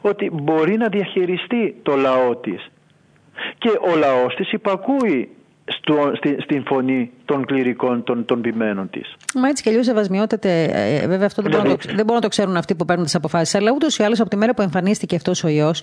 ότι μπορεί να διαχειριστεί το λαό της. Και ο λαός της υπακούει στο, στη, στην φωνή των κληρικών των, των ποιμένων της. Μα έτσι κι αλλιώς σεβασμιότατε. Ε, βέβαια, αυτό δεν, μπορούν να το, δεν μπορούν να το ξέρουν αυτοί που παίρνουν τις αποφάσεις. Αλλά ούτως ή άλλως από τη μέρα που εμφανίστηκε αυτός ο ιός,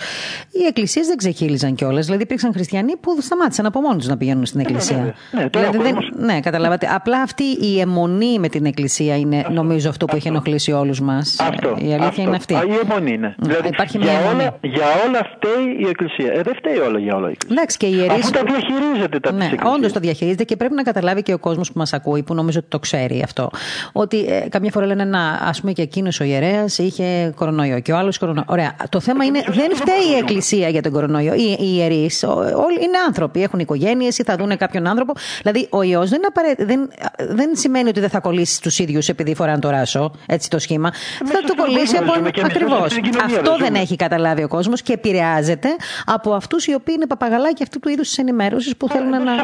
οι εκκλησίες δεν ξεχύλιζαν κιόλας. Δηλαδή, υπήρξαν χριστιανοί που σταμάτησαν από μόνοι τους να πηγαίνουν στην εκκλησία. Ναι, ναι, δηλαδή, δεν, ναι, καταλάβατε. Απλά αυτή η αιμονή με την εκκλησία είναι, νομίζω, αυτό που έχει ενοχλήσει όλους μας. Αυτό. Η αλήθεια αυτό. είναι αυτή. Α, η αιμονή είναι. Δηλαδή, Υπάρχει για, όλα, για όλα φταίει η εκκλησία. Ε, δεν φταίει όλα για όλα η εκκλησία. Εντάξει, και η Αφού τα διαχειρίζεται τα ναι, Όντως το διαχειρίζεται και πρέπει να καταλάβει και ο κόσμος που μας ακούει, που νομίζω ότι το ξέρει αυτό. Ότι ε, καμιά φορά λένε να, ας πούμε, και εκείνος ο ιερέας είχε κορονοϊό και ο άλλος κορονοϊό. Ωραία. Το θέμα είναι, δεν φταίει η Εκκλησία για τον κορονοϊό. Οι, οι ιερείς όλοι είναι άνθρωποι, έχουν οικογένειες ή θα δουν κάποιον άνθρωπο. Δηλαδή, ο ιό δεν, δεν, δεν σημαίνει ότι δεν θα κολλήσεις τους ίδιους επειδή φοράνε το ράσο, έτσι το σχήμα. θα το κολλήσεις από. Ακριβώς. Αυτό δεν έχει καταλάβει ο κόσμος και επηρεάζεται από αυτούς οι οποίοι είναι παπαγαλάκια αυτού του είδους της ενημέρωσης που θέλουν να. Ναι.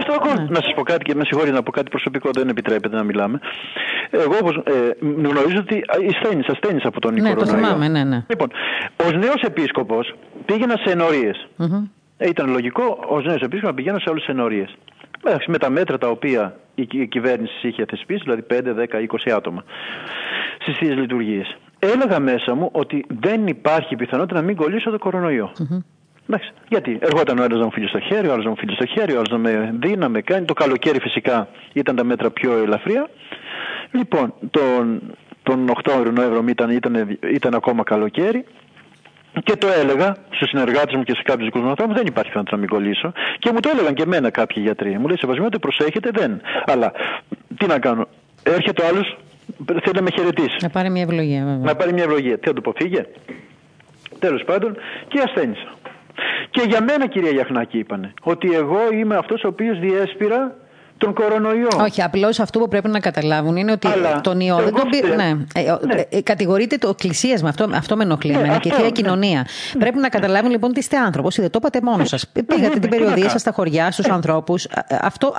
Να σας πω κάτι και με συγχωρείτε να πω κάτι προσωπικό, δεν επιτρέπεται να μιλάμε. Εγώ όπως, ε, γνωρίζω ότι ασθένει, ασθένει από τον ναι, κορονοϊό. Το θυμάμαι, ναι, ναι. Λοιπόν, ως νέος επίσκοπος πήγαινα σε ενορίες. Mm-hmm. Ήταν λογικό ως νέος επίσκοπος να πηγαίνω σε όλες τις ενορίες. Με τα μέτρα τα οποία η κυβέρνηση είχε θεσπίσει, δηλαδή 5, 10, 20 άτομα στις θείε λειτουργίες. Έλεγα μέσα μου ότι δεν υπάρχει πιθανότητα να μην κολλήσω το κορονοϊό. Mm-hmm. Εντάξει. Γιατί ερχόταν ο ένας να μου φύγει στο χέρι, ο άλλος να μου φύγει στο χέρι, ο άλλος να με δει, να με κάνει. Το καλοκαίρι φυσικά ήταν τα μέτρα πιο ελαφριά. Λοιπόν, τον, τον Οκτώβριο-Νοέμβριο ήταν, ήταν, ήταν ακόμα καλοκαίρι. Και το έλεγα στους συνεργάτες μου και σε κάποιους δικούς μου ανθρώπους: Δεν υπάρχει πιθανότητα να μην κολλήσω. Και μου το έλεγαν και εμένα κάποιοι γιατροί. Μου λέει: Σεβασμιότητα, προσέχετε, δεν. Αλλά τι να κάνω. Έρχεται ο άλλος, θέλει να με χαιρετήσει. Να πάρει μια ευλογία, βέβαια. Να πάρει μια ευλογία. Τι θα του πω, φύγε. Τέλος πάντων, και ασθένησα. Και για μένα κυρία Γιαχνάκη είπανε ότι εγώ είμαι αυτός ο οποίος διέσπηρα τον κορονοϊό. Όχι, απλώς αυτό που πρέπει να καταλάβουν είναι ότι τον ιό δεν τον πήρε. Ναι. Ε, ναι. Ε, κατηγορείται το εκκλησίασμα. Αυτό, αυτό με ενοχλεί ναι, και η θεία ναι. κοινωνία. Πρέπει να καταλάβουν λοιπόν ότι είστε άνθρωπος. Δεν το είπατε μόνος σας. Πήγατε την περιοδία σας στα χωριά, στους ανθρώπους. Αυτό,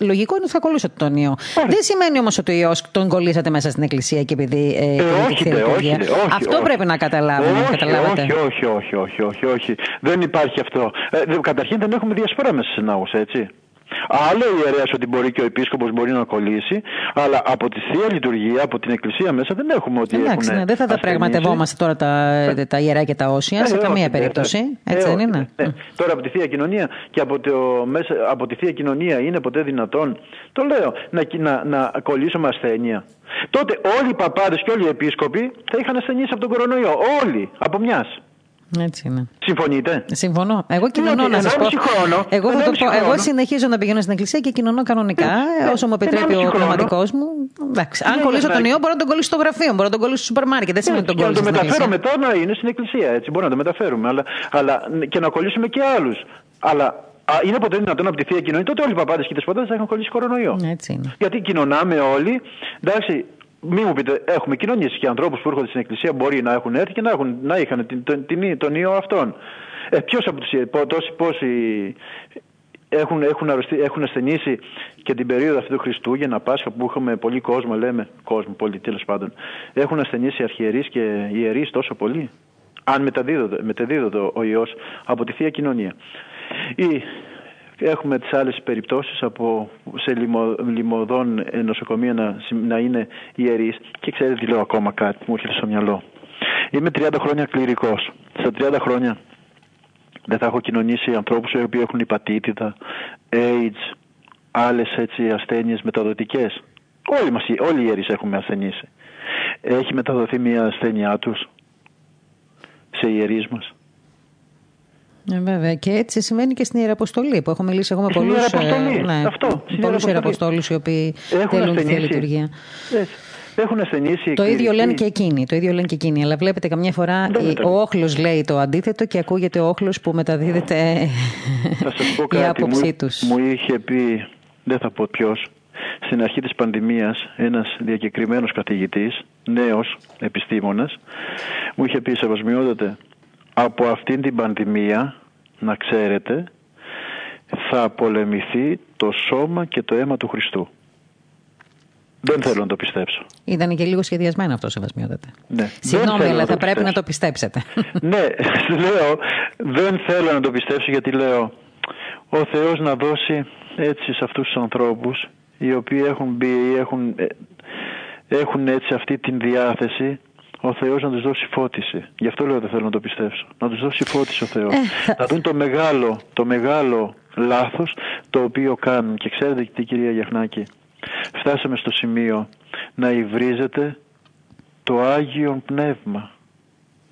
λογικό είναι ότι θα κολλούσατε τον ιό. Δεν σημαίνει όμως ότι ο ιός τον κολλήσατε μέσα στην εκκλησία και επειδή. Ε, όχι, όχι, Αυτό πρέπει να καταλάβουν. Όχι, όχι, όχι, όχι, όχι, όχι. Δεν υπάρχει αυτό. καταρχήν δεν έχουμε διασπορά μέσα σε ναού, έτσι. Άλλο η ιερέας ότι μπορεί και ο επίσκοπος μπορεί να κολλήσει, αλλά από τη θεία λειτουργία, από την εκκλησία μέσα δεν έχουμε ότι Εντάξει, έχουν ναι, δεν θα τα πραγματευόμαστε τώρα τα, τα ιερά και τα όσια Ε, σε όχι, καμία ναι, περίπτωση. ναι. Έτσι Ε, δεν όχι, είναι. ναι, ναι. Τώρα από τη θεία κοινωνία και από, το, μέσα, από τη θεία κοινωνία είναι ποτέ δυνατόν, το λέω, να, να, να κολλήσουμε ασθένεια. Τότε όλοι οι παπάδες και όλοι οι επίσκοποι θα είχαν ασθενήσει από τον κορονοϊό. Όλοι, από μιας. Έτσι είναι. Συμφωνείτε; Συμφωνώ. Εγώ κοινωνώ Διότι να σας πω. ενάμιση χρόνο- εγώ, θα το ενάμιση πω. εγώ χρόνο- συνεχίζω να πηγαίνω στην εκκλησία και κοινωνώ κανονικά Ναι, όσο μου επιτρέπει ενάμιση ο χρόνο. πνευματικός μου. Εντάξει. Αν Ναι, κολλήσω τον εντάξει. ιό, μπορώ να τον κολλήσω στο γραφείο, μπορώ να τον κολλήσω στο σούπερ μάρκετ. Δεν σημαίνει ότι τον και να κολλήσω το στην μεταφέρω εκκλησία. μετά να είναι στην εκκλησία. Έτσι. Μπορούμε να το μεταφέρουμε. Αλλά, αλλά και να κολλήσουμε και άλλους. Αλλά α, είναι ποτέ δυνατόν από τη θεία κοινωνία. Τότε όλοι οι παπάδες και οι δεσποτάδε θα έχουν κολλήσει κορονοϊό. Έτσι είναι. Γιατί κοινωνάμε όλοι. Εντάξει, μην μου πείτε, έχουμε κοινωνήσει και ανθρώπους που έρχονται στην εκκλησία μπορεί να έχουν έρθει και να, έχουν, να είχαν την, τον, την, τον ιό αυτόν. Ε, Ποιος από τους τόσοι πόσοι έχουν, έχουν, αρρωστεί, έχουν ασθενήσει και την περίοδο αυτή του Χριστούγεννα, Πάσχα που είχαμε πολύ κόσμο, λέμε, κόσμο πολύ τέλος πάντων, έχουν ασθενήσει αρχιερείς και ιερείς τόσο πολύ; Αν μεταδίδονται, μεταδίδονται ο ιός από τη Θεία Κοινωνία. Ή έχουμε τις άλλες περιπτώσεις από σε λιμο, λιμωδών νοσοκομεία να, συμ- να είναι ιερείς και ξέρετε τι λέω ακόμα κάτι που μου έρχεται στο μυαλό. Είμαι 30 χρόνια κληρικός. Στα 30 χρόνια δεν θα έχω κοινωνήσει ανθρώπους οι οποίοι έχουν υπατήτητα, AIDS, άλλες έτσι ασθένειες μεταδοτικές. Όλοι, μας, όλοι οι ιερείς έχουμε ασθενήσει. Έχει μεταδοθεί μια ασθένειά τους σε ιερείς μας. Ε, βέβαια. Και έτσι σημαίνει και στην Ιεραποστολή που έχω μιλήσει εγώ με Στην πολλούς Ιεραποστολή, ναι, αυτό, στην πολλούς Ιεραποστολή. Ιεραποστόλους οι οποίοι Έχουν θέλουν τη θεία ασθενήσει. λειτουργία. Έτσι. Έχουν ασθενήσει. Το ίδιο κληρικοί. λένε και εκείνοι. Το ίδιο λένε και εκείνοι. Αλλά βλέπετε, καμιά φορά Δεν η- μεταδίδεται. ο όχλος λέει το αντίθετο και ακούγεται ο όχλος που μεταδίδεται Θα σας πω (laughs) η κάτι. άποψή μου, τους. μου είχε πει, δεν θα πω ποιος, στην αρχή της πανδημίας ένας διακεκριμένος καθηγητής, νέος επιστήμονας, μου είχε πει σεβασμιότατε, από αυτήν την πανδημία, να ξέρετε, θα πολεμηθεί το σώμα και το αίμα του Χριστού. Δεν θέλω να το πιστέψω. Ήταν και λίγο σχεδιασμένο αυτό, σεβασμιότατε. Ναι. Δεν Συγγνώμη, θέλω αλλά να θα το πρέπει να πιστέψω. το πιστέψετε. (laughs) ναι, (laughs) λέω, δεν θέλω να το πιστέψω γιατί λέω ο Θεός να δώσει έτσι σε αυτούς τους ανθρώπους οι οποίοι έχουν μπει ή έχουν, ε, έχουν έτσι αυτή την διάθεση ο Θεός να τους δώσει φώτιση. Γι' αυτό λέω δεν θέλω να το πιστέψω. Να τους δώσει φώτιση ο Θεός. Ε, θα- Να δουν το μεγάλο, το μεγάλο λάθος το οποίο κάνουν. Και ξέρετε τι κυρία Γιαχνάκη, φτάσαμε στο σημείο να υβρίζεται το Άγιο Πνεύμα.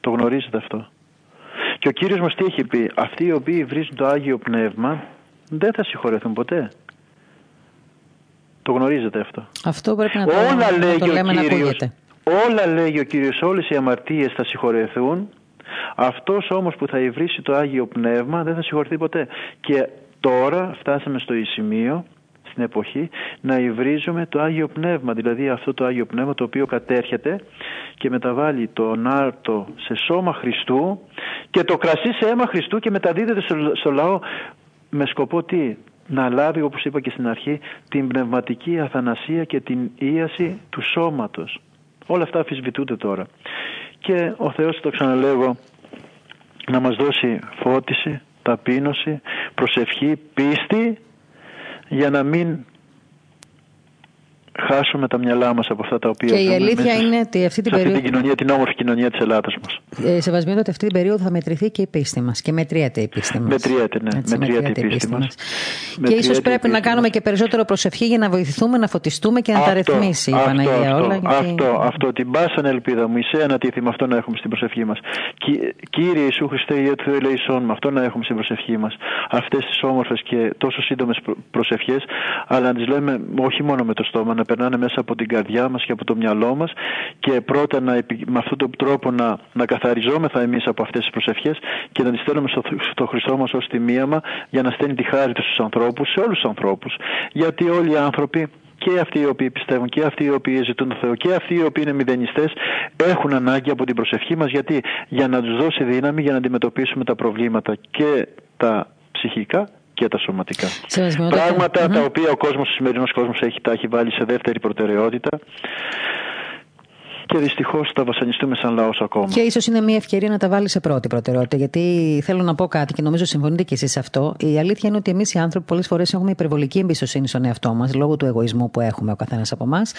Το γνωρίζετε αυτό; Και ο Κύριος μας τι έχει πει; Αυτοί οι οποίοι βρίζουν το Άγιο Πνεύμα δεν θα συγχωρεθούν ποτέ. Το γνωρίζετε αυτό; αυτό πρέπει να το, όλα να λέει το και λέμε ο να Κύριος, ακούγεται. Όλα λέει ο Κύριος, όλες οι αμαρτίες θα συγχωρεθούν. Αυτός όμως που θα υβρίσει το Άγιο Πνεύμα δεν θα συγχωρεθεί ποτέ. Και τώρα φτάσαμε στο σημείο, στην εποχή, να υβρίζουμε το Άγιο Πνεύμα. Δηλαδή αυτό το Άγιο Πνεύμα το οποίο κατέρχεται και μεταβάλει τον άρτο σε σώμα Χριστού και το κρασί σε αίμα Χριστού και μεταδίδεται στο, στο λαό με σκοπό τι, να λάβει όπως είπα και στην αρχή την πνευματική αθανασία και την ίαση του σώματος. Όλα αυτά αφισβητούνται τώρα. Και ο Θεός το ξαναλέγω να μας δώσει φώτιση, ταπείνωση, προσευχή, πίστη για να μην χάσουμε τα μυαλά μας από αυτά τα οποία Και η ζούμε αλήθεια μέσα είναι ότι αυτή την σε αυτή περίοδο. την κοινωνία, την όμορφη κοινωνία της Ελλάδας μας. Ε, Σεβασμιότατε ότι αυτή την περίοδο θα μετρηθεί και η πίστη μας. Και μετριέται η πίστη μας. Μετριέται, ναι. Μετριέται η πίστη μας. Και Μετριέται ίσως η πρέπει να πίστη κάνουμε μας. και περισσότερο προσευχή για να βοηθηθούμε, να φωτιστούμε και να τα ρυθμίσει η Παναγία αυτό, όλα. γιατί- Αυτό, αυτό, την πάσαν ελπίδα μου, Ισέα να τίθει με αυτό να έχουμε στην προσευχή μας. Κύριε Ιησού Χριστέ, Ιε του Θεού ελεησόν, με αυτό να έχουμε στην προσευχή μας. Αυτές τις όμορφες και τόσο σύντομες προσευχές, αλλά να τις λέμε όχι μόνο με το στόμα, να περνάνε μέσα από την καρδιά μας και από το μυαλό μας και πρώτα να, επι- με αυτόν τον τρόπο να, να καθαριζόμεθα εμείς από αυτές τις προσευχές και να τις στέλνουμε στο, στο Χριστό μας ως τιμίαμα για να στέλνει τη χάρη του στους ανθρώπους, σε όλους τους ανθρώπους. Γιατί όλοι οι άνθρωποι και αυτοί οι οποίοι πιστεύουν και αυτοί οι οποίοι ζητούν τον Θεό και αυτοί οι οποίοι είναι μηδενιστές έχουν ανάγκη από την προσευχή μας γιατί; Για να τους δώσει δύναμη για να αντιμετωπίσουμε τα προβλήματα και τα ψυχικά και τα σωματικά. Σεβασμιότατε. Πράγματα Μμμ. τα οποία ο κόσμος, ο σημερινός κόσμος έχει, τα έχει βάλει σε δεύτερη προτεραιότητα και δυστυχώς θα βασανιστούμε σαν λαός ακόμα. Και ίσως είναι μια ευκαιρία να τα βάλει σε πρώτη προτεραιότητα. Γιατί θέλω να πω κάτι και νομίζω συμφωνείτε κι εσείς σε αυτό. Η αλήθεια είναι ότι εμείς οι άνθρωποι πολλές φορές έχουμε υπερβολική εμπιστοσύνη στον εαυτό μας λόγω του εγωισμού που έχουμε ο καθένας από εμάς.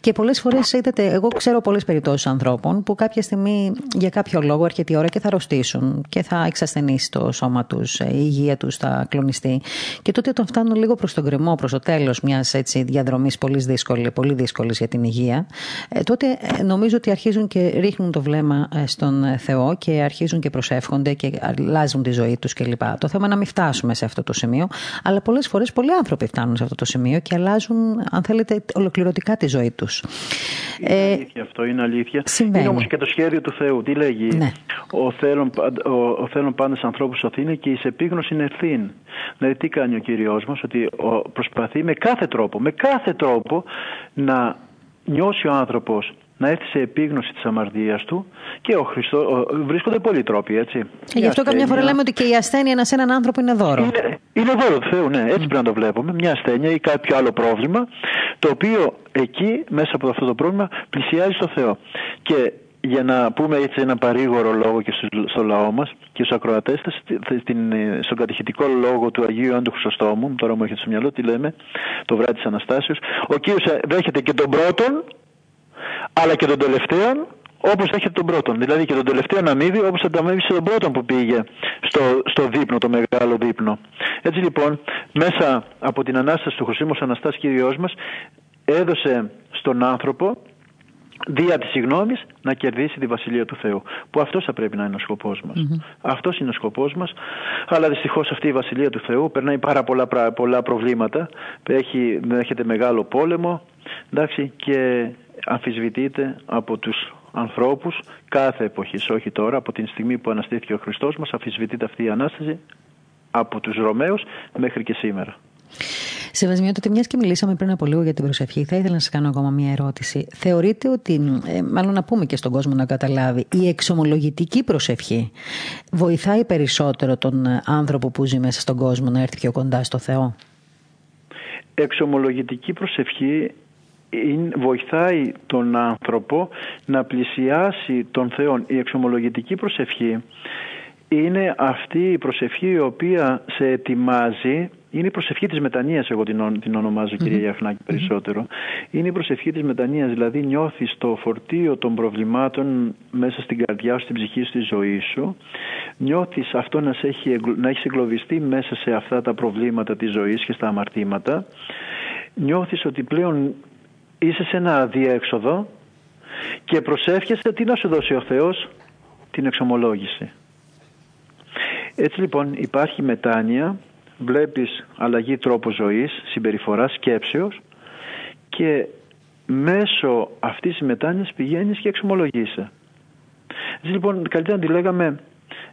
Και πολλές φορές, είδατε, εγώ ξέρω πολλές περιπτώσεις ανθρώπων που κάποια στιγμή για κάποιο λόγο έρχεται η ώρα και θα αρρωστήσουν και θα εξασθενήσει το σώμα τους, η υγεία τους θα κλονιστεί. Και τότε όταν φτάνουν λίγο προς τον κρεμό, προς το τέλος μιας διαδρομής πολύ δύσκολη, πολύ δύσκολης για την υγεία, ε, τότε ε, νομίζω ότι αρχίζουν και ρίχνουν το βλέμμα ε, στον Θεό και αρχίζουν και προσεύχονται και αλλάζουν τη ζωή τους κλπ. Το θέμα είναι να μην φτάσουμε σε αυτό το σημείο, αλλά πολλές φορές πολλοί άνθρωποι φτάνουν σε αυτό το σημείο και αλλάζουν, αν θέλετε, ολοκληρωτικά τη ζωή τους. Είναι ε, αλήθεια αυτό, είναι αλήθεια. Συμβαίνει. Είναι όμως και το σχέδιο του Θεού. Τι λέγει, ναι. Ο θέλων, ο, ο θέλων πάντε ανθρώπους σωθήνε και η επίγνωση είναι ευθύν. Δηλαδή, τι κάνει ο κύριος μας, ότι προσπαθεί με κάθε τρόπο, με κάθε τρόπο να νιώσει ο άνθρωπος να έρθει σε επίγνωση της αμαρτίας του και ο Χριστό, βρίσκονται πολλοί τρόποι έτσι. Και γι' αυτό ασθένεια, καμιά φορά λέμε ότι και η ασθένεια ένα έναν άνθρωπο είναι δώρο. Είναι, είναι δώρο του Θεού, ναι, έτσι mm. πρέπει να το βλέπουμε. Μια ασθένεια ή κάποιο άλλο πρόβλημα το οποίο εκεί μέσα από αυτό το πρόβλημα πλησιάζει στο Θεό. Και για να πούμε έτσι ένα παρήγορο λόγο και στο λαό μας και στους ακροατές στον κατηχητικό λόγο του Αγίου Ιωάννου Χρυσοστόμου τώρα μου έρχεται στο μυαλό τι λέμε το βράδυ της Αναστάσεως ο Κύριος δέχεται και τον πρώτον αλλά και τον τελευταίο όπως δέχεται τον πρώτον. Δηλαδή και τον τελευταίο αμύβη όπως ανταμείβησε τον πρώτον που πήγε στο, στο δείπνο, το μεγάλο δείπνο. Έτσι λοιπόν μέσα από την Ανάσταση του Χρυσίμος Αναστάσης Κύριος μας έδωσε στον άνθρωπο δια της συγγνώμης να κερδίσει τη Βασιλεία του Θεού. Που αυτός θα πρέπει να είναι ο σκοπός μας. mm Αυτός είναι ο σκοπός μας. Αλλά δυστυχώς αυτή η Βασιλεία του Θεού περνάει πάρα πολλά, πολλά προβλήματα. Έχει, έχετε μεγάλο πόλεμο εντάξει, και αμφισβητείται από τους ανθρώπους κάθε εποχής, όχι τώρα, από την στιγμή που αναστήθηκε ο Χριστός μας, αμφισβητείται αυτή η Ανάσταση από τους Ρωμαίους μέχρι και σήμερα. Σεβασμιότατη, μιας και μιλήσαμε πριν από λίγο για την προσευχή, θα ήθελα να σας κάνω ακόμα μια ερώτηση. Θεωρείτε ότι, ε, μάλλον να πούμε και στον κόσμο να καταλάβει, η εξομολογητική προσευχή βοηθάει περισσότερο τον άνθρωπο που ζει μέσα στον κόσμο να έρθει πιο κοντά στο Θεό; Εξομολογητική προσευχή βοηθάει τον άνθρωπο να πλησιάσει τον Θεό. Η εξομολογητική προσευχή είναι αυτή η προσευχή η οποία σε ετοιμάζει είναι η προσευχή της μετανοίας, εγώ την, την ονομάζω κυρία Γιαφνάκη περισσότερο. Είναι η προσευχή της μετανοίας, δηλαδή νιώθεις το φορτίο των προβλημάτων μέσα στην καρδιά σου, στην ψυχή σου, στη ζωή σου. Νιώθεις αυτό να, σε έχει, να έχεις εγκλωβιστεί μέσα σε αυτά τα προβλήματα της ζωής και στα αμαρτήματα. Νιώθεις ότι πλέον είσαι σε ένα αδιέξοδο και προσεύχεσαι τι να σου δώσει ο Θεός, την εξομολόγηση. Έτσι λοιπόν υπάρχει μετάνοια, βλέπεις αλλαγή τρόπο ζωής, συμπεριφοράς, σκέψεως και μέσω αυτής της μετάνοιας πηγαίνεις και εξομολογείσαι. Έτσι λοιπόν καλύτερα να τη λέγαμε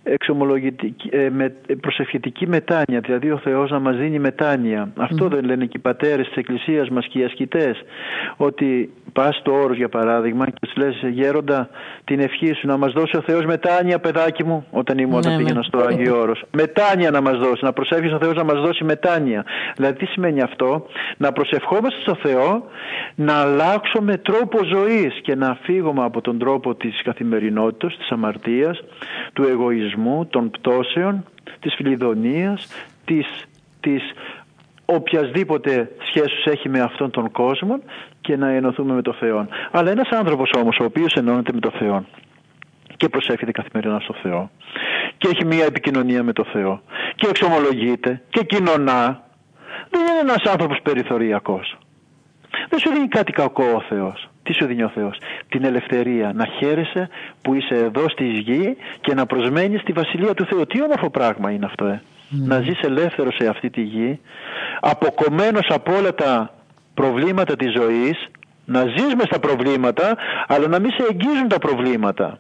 εξομολογητική, ε, με, προσευχητική μετάνοια, δηλαδή ο Θεός να μας δίνει μετάνοια. Αυτό δεν λένε και οι πατέρες της Εκκλησίας μας και οι ασκητές, ότι πας στο όρος για παράδειγμα και τους λες γέροντα την ευχή σου να μας δώσει ο Θεός μετάνοια παιδάκι μου όταν ήμουν όταν ναι, πήγαινα ναι. στο Άγιο Όρος. Μετάνοια να μας δώσει, να προσεύχεις ο Θεός να μας δώσει μετάνοια. Δηλαδή τι σημαίνει αυτό, να προσευχόμαστε στο Θεό να αλλάξουμε τρόπο ζωής και να φύγουμε από τον τρόπο της καθημερινότητας, της αμαρτίας, του εγωισμού, των πτώσεων, της φιλιδονίας, της, της οποιασδήποτε σχέση έχει με αυτόν τον κόσμο και να ενωθούμε με το Θεό. Αλλά ένας άνθρωπος όμως ο οποίος ενώνεται με το Θεό και προσεύχεται καθημερινά στο Θεό και έχει μία επικοινωνία με το Θεό και εξομολογείται και κοινωνά δεν είναι ένας άνθρωπος περιθωριακός. Δεν σου δίνει κάτι κακό ο Θεός. Τι σου δίνει ο Θεός; Την ελευθερία να χαίρεσαι που είσαι εδώ στη γη και να προσμένεις τη Βασιλεία του Θεού. Τι όμορφο πράγμα είναι αυτό ε. Να ζεις ελεύθερος σε αυτή τη γη αποκομμένος από όλα τα προβλήματα της ζωής να ζεις μες στα προβλήματα αλλά να μην σε εγγίζουν τα προβλήματα.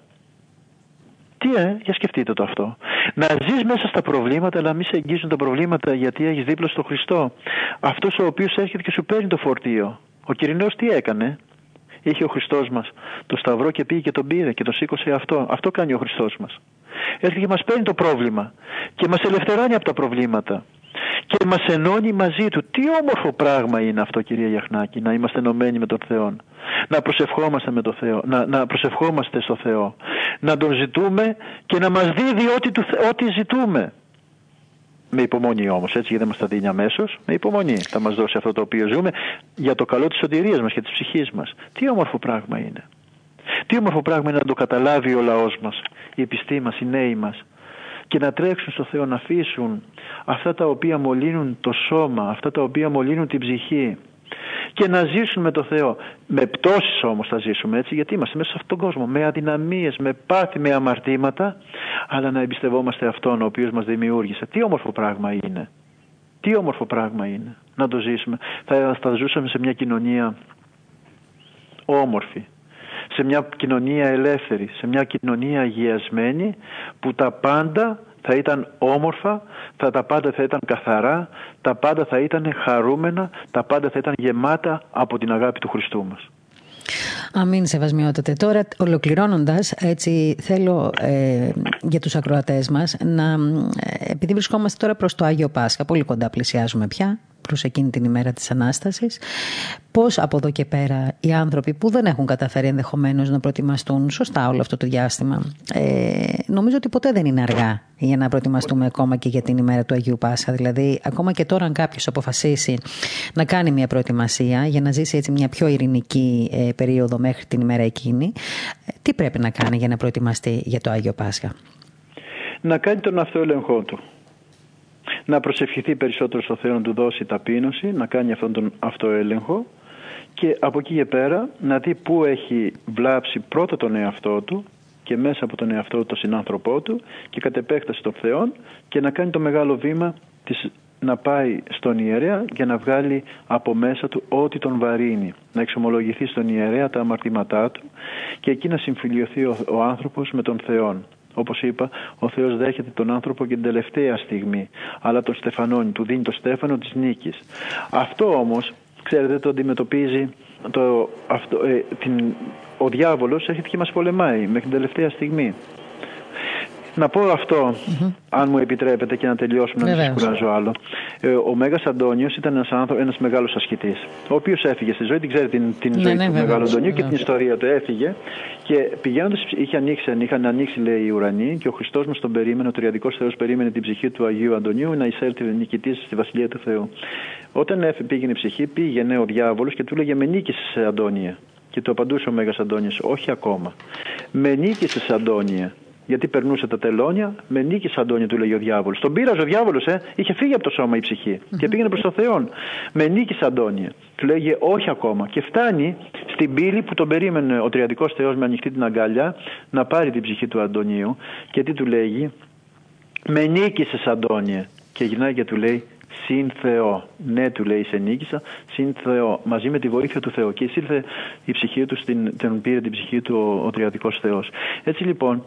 Τι ε, για σκεφτείτε το αυτό. Να ζεις μέσα στα προβλήματα αλλά να μην σε εγγίζουν τα προβλήματα γιατί έχεις δίπλα στο Χριστό. Αυτός ο οποίος έρχεται και σου παίρνει το φορτίο. Ο Κυρινός τι έκανε; Είχε ο Χριστός μας το σταυρό και πήγε και τον πήρε και το σήκωσε αυτό. Αυτό κάνει ο Χριστός μας. Έρχεται και μας παίρνει το πρόβλημα και μας ελευθερώνει από τα προβλήματα και μας ενώνει μαζί του. Τι όμορφο πράγμα είναι αυτό κυρία Γιαχνάκη, να είμαστε ενωμένοι με τον Θεό. Να προσευχόμαστε με τον Θεό, να, να προσευχόμαστε στο Θεό. Να τον ζητούμε και να μας δίδει ό,τι, ό,τι ζητούμε. Με υπομονή όμως, έτσι, γιατί δεν μας τα δίνει αμέσως. Με υπομονή θα μας δώσει αυτό το οποίο ζούμε για το καλό της σωτηρίας μας και της ψυχής μας. Τι όμορφο πράγμα είναι. Τι όμορφο πράγμα είναι να το καταλάβει ο λαός μας, η επιστή μας, οι νέοι μας και να τρέξουν στο Θεό να αφήσουν αυτά τα οποία μολύνουν το σώμα, αυτά τα οποία μολύνουν την ψυχή και να ζήσουν με το Θεό. Με πτώσεις όμως θα ζήσουμε έτσι γιατί είμαστε μέσα σε αυτόν τον κόσμο με αδυναμίες, με πάθη, με αμαρτήματα αλλά να εμπιστευόμαστε Αυτόν ο οποίος μας δημιούργησε. Τι όμορφο πράγμα είναι. Τι όμορφο πράγμα είναι να το ζήσουμε. Θα, θα ζούσαμε σε μια κοινωνία όμορφη, σε μια κοινωνία ελεύθερη, σε μια κοινωνία αγιασμένη που τα πάντα θα ήταν όμορφα, θα, τα πάντα θα ήταν καθαρά, τα πάντα θα ήταν χαρούμενα, τα πάντα θα ήταν γεμάτα από την αγάπη του Χριστού μας. Αμήν σεβασμιότατε. Τώρα ολοκληρώνοντας, έτσι θέλω ε, για τους ακροατές μας να, ε, επειδή βρισκόμαστε τώρα προς το Άγιο Πάσχα, πολύ κοντά πλησιάζουμε πια, προς εκείνη την ημέρα της Ανάστασης. Πώς από εδώ και πέρα οι άνθρωποι που δεν έχουν καταφέρει ενδεχομένως να προετοιμαστούν σωστά όλο αυτό το διάστημα. Ε, νομίζω ότι ποτέ δεν είναι αργά για να προετοιμαστούμε ακόμα και για την ημέρα του Αγίου Πάσχα. Δηλαδή, ακόμα και τώρα αν κάποιος αποφασίσει να κάνει μια προετοιμασία για να ζήσει έτσι μια πιο ειρηνική ε, περίοδο μέχρι την ημέρα εκείνη, ε, τι πρέπει να κάνει για να προετοιμαστεί για το Άγιο Πάσχα; Να κάνει τον αυτοέλεγχό του να προσευχηθεί περισσότερο στο Θεό να του δώσει ταπείνωση, να κάνει αυτόν τον αυτοέλεγχο και από εκεί και πέρα να δει πού έχει βλάψει πρώτα τον εαυτό του και μέσα από τον εαυτό του τον συνάνθρωπό του και κατ' επέκταση των Θεών και να κάνει το μεγάλο βήμα της, να πάει στον ιερέα για να βγάλει από μέσα του ό,τι τον βαρύνει. Να εξομολογηθεί στον ιερέα τα αμαρτήματά του και εκεί να συμφιλειωθεί ο, ο άνθρωπος με τον Θεό. Όπως είπα, ο Θεός δέχεται τον άνθρωπο και την τελευταία στιγμή, αλλά τον στεφανώνει, του δίνει το στέφανο της νίκης. Αυτό όμως, ξέρετε, το αντιμετωπίζει το, αυτό, ε, την, ο διάβολος έρχεται και μας πολεμάει μέχρι την τελευταία στιγμή. Να πω αυτό, αν μου επιτρέπετε και να τελειώσουμε, να μην σας κουράζω άλλο. Ε, ο Μέγας Αντώνιος ήταν ένας ένας μεγάλος ασκητής, ο οποίος έφυγε στη ζωή, την ξέρετε την, την ναι, ζωή ναι, του Μεγάλου Αντωνίου και την ιστορία του. Έφυγε και πηγαίνοντας, είχε ανοίξει, είχαν ανοίξει λέει οι ουρανοί και ο Χριστός μας τον περίμενε, ο Τριαδικό Θεός περίμενε την ψυχή του Αγίου Αντωνίου να εισέλθει νικητής στη βασιλεία του Θεού. Όταν πήγαινε η ψυχή, πήγαινε ο διάβολος και του λέγε Με νίκησες, Αντώνια. Και του απαντούσε ο Μέγας Αντώνιος, Όχι ακόμα. Με νίκησες, Αντώνια γιατί περνούσε τα τελώνια, με νίκη Αντώνιο του λέγει ο διάβολος. Τον πήραζε ο διάβολος, ε, είχε φύγει από το σώμα η ψυχη και πήγαινε προς το Θεό. Με νίκη Αντώνια. Του λέγει όχι ακόμα. Και φτάνει στην πύλη που τον περίμενε ο Τριαδικό Θεός με ανοιχτή την αγκαλιά να πάρει την ψυχή του Αντωνίου. Και τι του λέγει, Με νίκησε Αντώνια. Και γυρνάει και του λέει, Συν Θεό. Ναι, του λέει, σε νίκησα, συν Θεό. Μαζί με τη βοήθεια του Θεού. Και ήρθε η ψυχή του, στην, την πήρε την ψυχή του ο, ο Τριαδικός Θεός. Έτσι λοιπόν,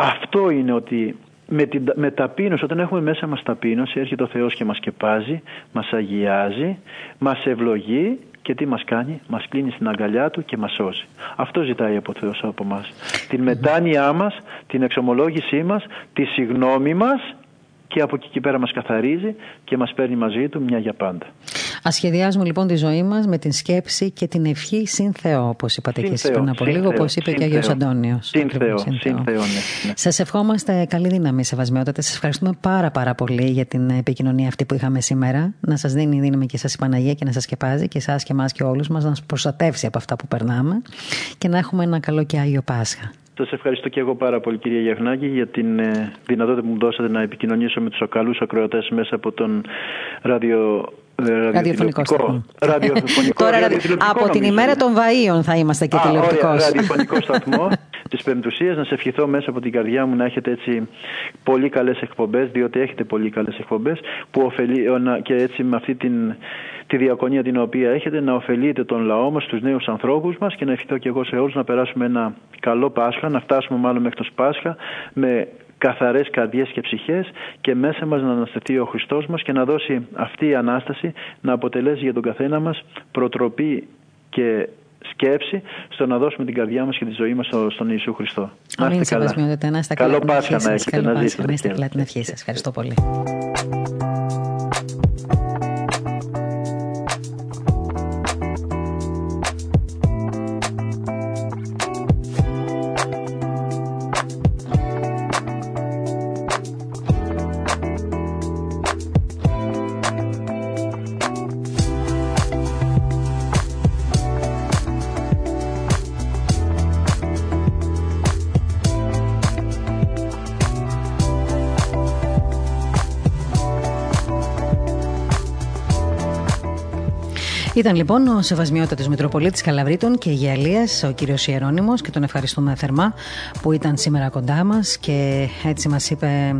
αυτό είναι ότι με, την, με ταπείνωση, όταν έχουμε μέσα μας ταπείνωση, έρχεται ο Θεός και μας σκεπάζει, μας αγιάζει, μας ευλογεί και τι μας κάνει, μας κλείνει στην αγκαλιά Του και μας σώζει. Αυτό ζητάει από Θεός από μας. Την μετάνοιά μας, την εξομολόγησή μας, τη συγνώμη μας και από εκεί και πέρα μας καθαρίζει και μας παίρνει μαζί Του μια για πάντα. Ασχεδιάζουμε λοιπόν τη ζωή μας με την σκέψη και την ευχή συν Θεό, όπως είπατε και εσείς πριν από λίγο, όπως είπε και ο Αγίος Αντώνιος. Συν Θεό. Συν Θεό, ναι. Σας ευχόμαστε καλή δύναμη, Σεβασμιότατε. Σας ευχαριστούμε πάρα πάρα πολύ για την επικοινωνία αυτή που είχαμε σήμερα. Να σας δίνει δύναμη και σα η Παναγία και να σας σκεπάζει και εσάς και εμάς και όλους μας, να σας προστατεύσει από αυτά που περνάμε και να έχουμε ένα καλό και άγιο Πάσχα. Σας ευχαριστώ και εγώ πάρα πολύ, κυρία Γιαχνάκη, για την ε, δυνατότητα που μου δώσατε να επικοινωνήσω με τους καλού ακροατές μέσα από τον ράδιο ε, ραδιοφωνικό σταθμό. Τώρα, από την ημέρα των Βαΐων θα είμαστε και τηλεοπτικός. Ραδιοφωνικό σταθμό της Πεμπτουσίας. Να σε ευχηθώ μέσα από την καρδιά μου να έχετε έτσι πολύ καλές εκπομπές, διότι έχετε πολύ καλές εκπομπές, που ωφελεί και έτσι με αυτή την, τη διακονία την οποία έχετε να ωφελείτε τον λαό μας, τους νέους ανθρώπους μας και να ευχηθώ και εγώ σε όλους να περάσουμε ένα καλό Πάσχα, να φτάσουμε μάλλον μέχρι το Πάσχα με καθαρές καρδιές και ψυχές και μέσα μας να ανασταθεί ο Χριστός μας και να δώσει αυτή η Ανάσταση να αποτελέσει για τον καθένα μας προτροπή και σκέψη στο να δώσουμε την καρδιά μας και τη ζωή μας στον Ιησού Χριστό. Να είστε καλά. Καλό Πάσχα να έχετε. Να είστε καλά την ευχή σας. Ευχαριστώ πολύ. Ήταν λοιπόν ο Σεβασμιότατος Μητροπολίτης Καλαβρίτων και Γεαλίας, ο κύριος Ιερόνιμο, και τον ευχαριστούμε θερμά που ήταν σήμερα κοντά μας και έτσι μας είπε,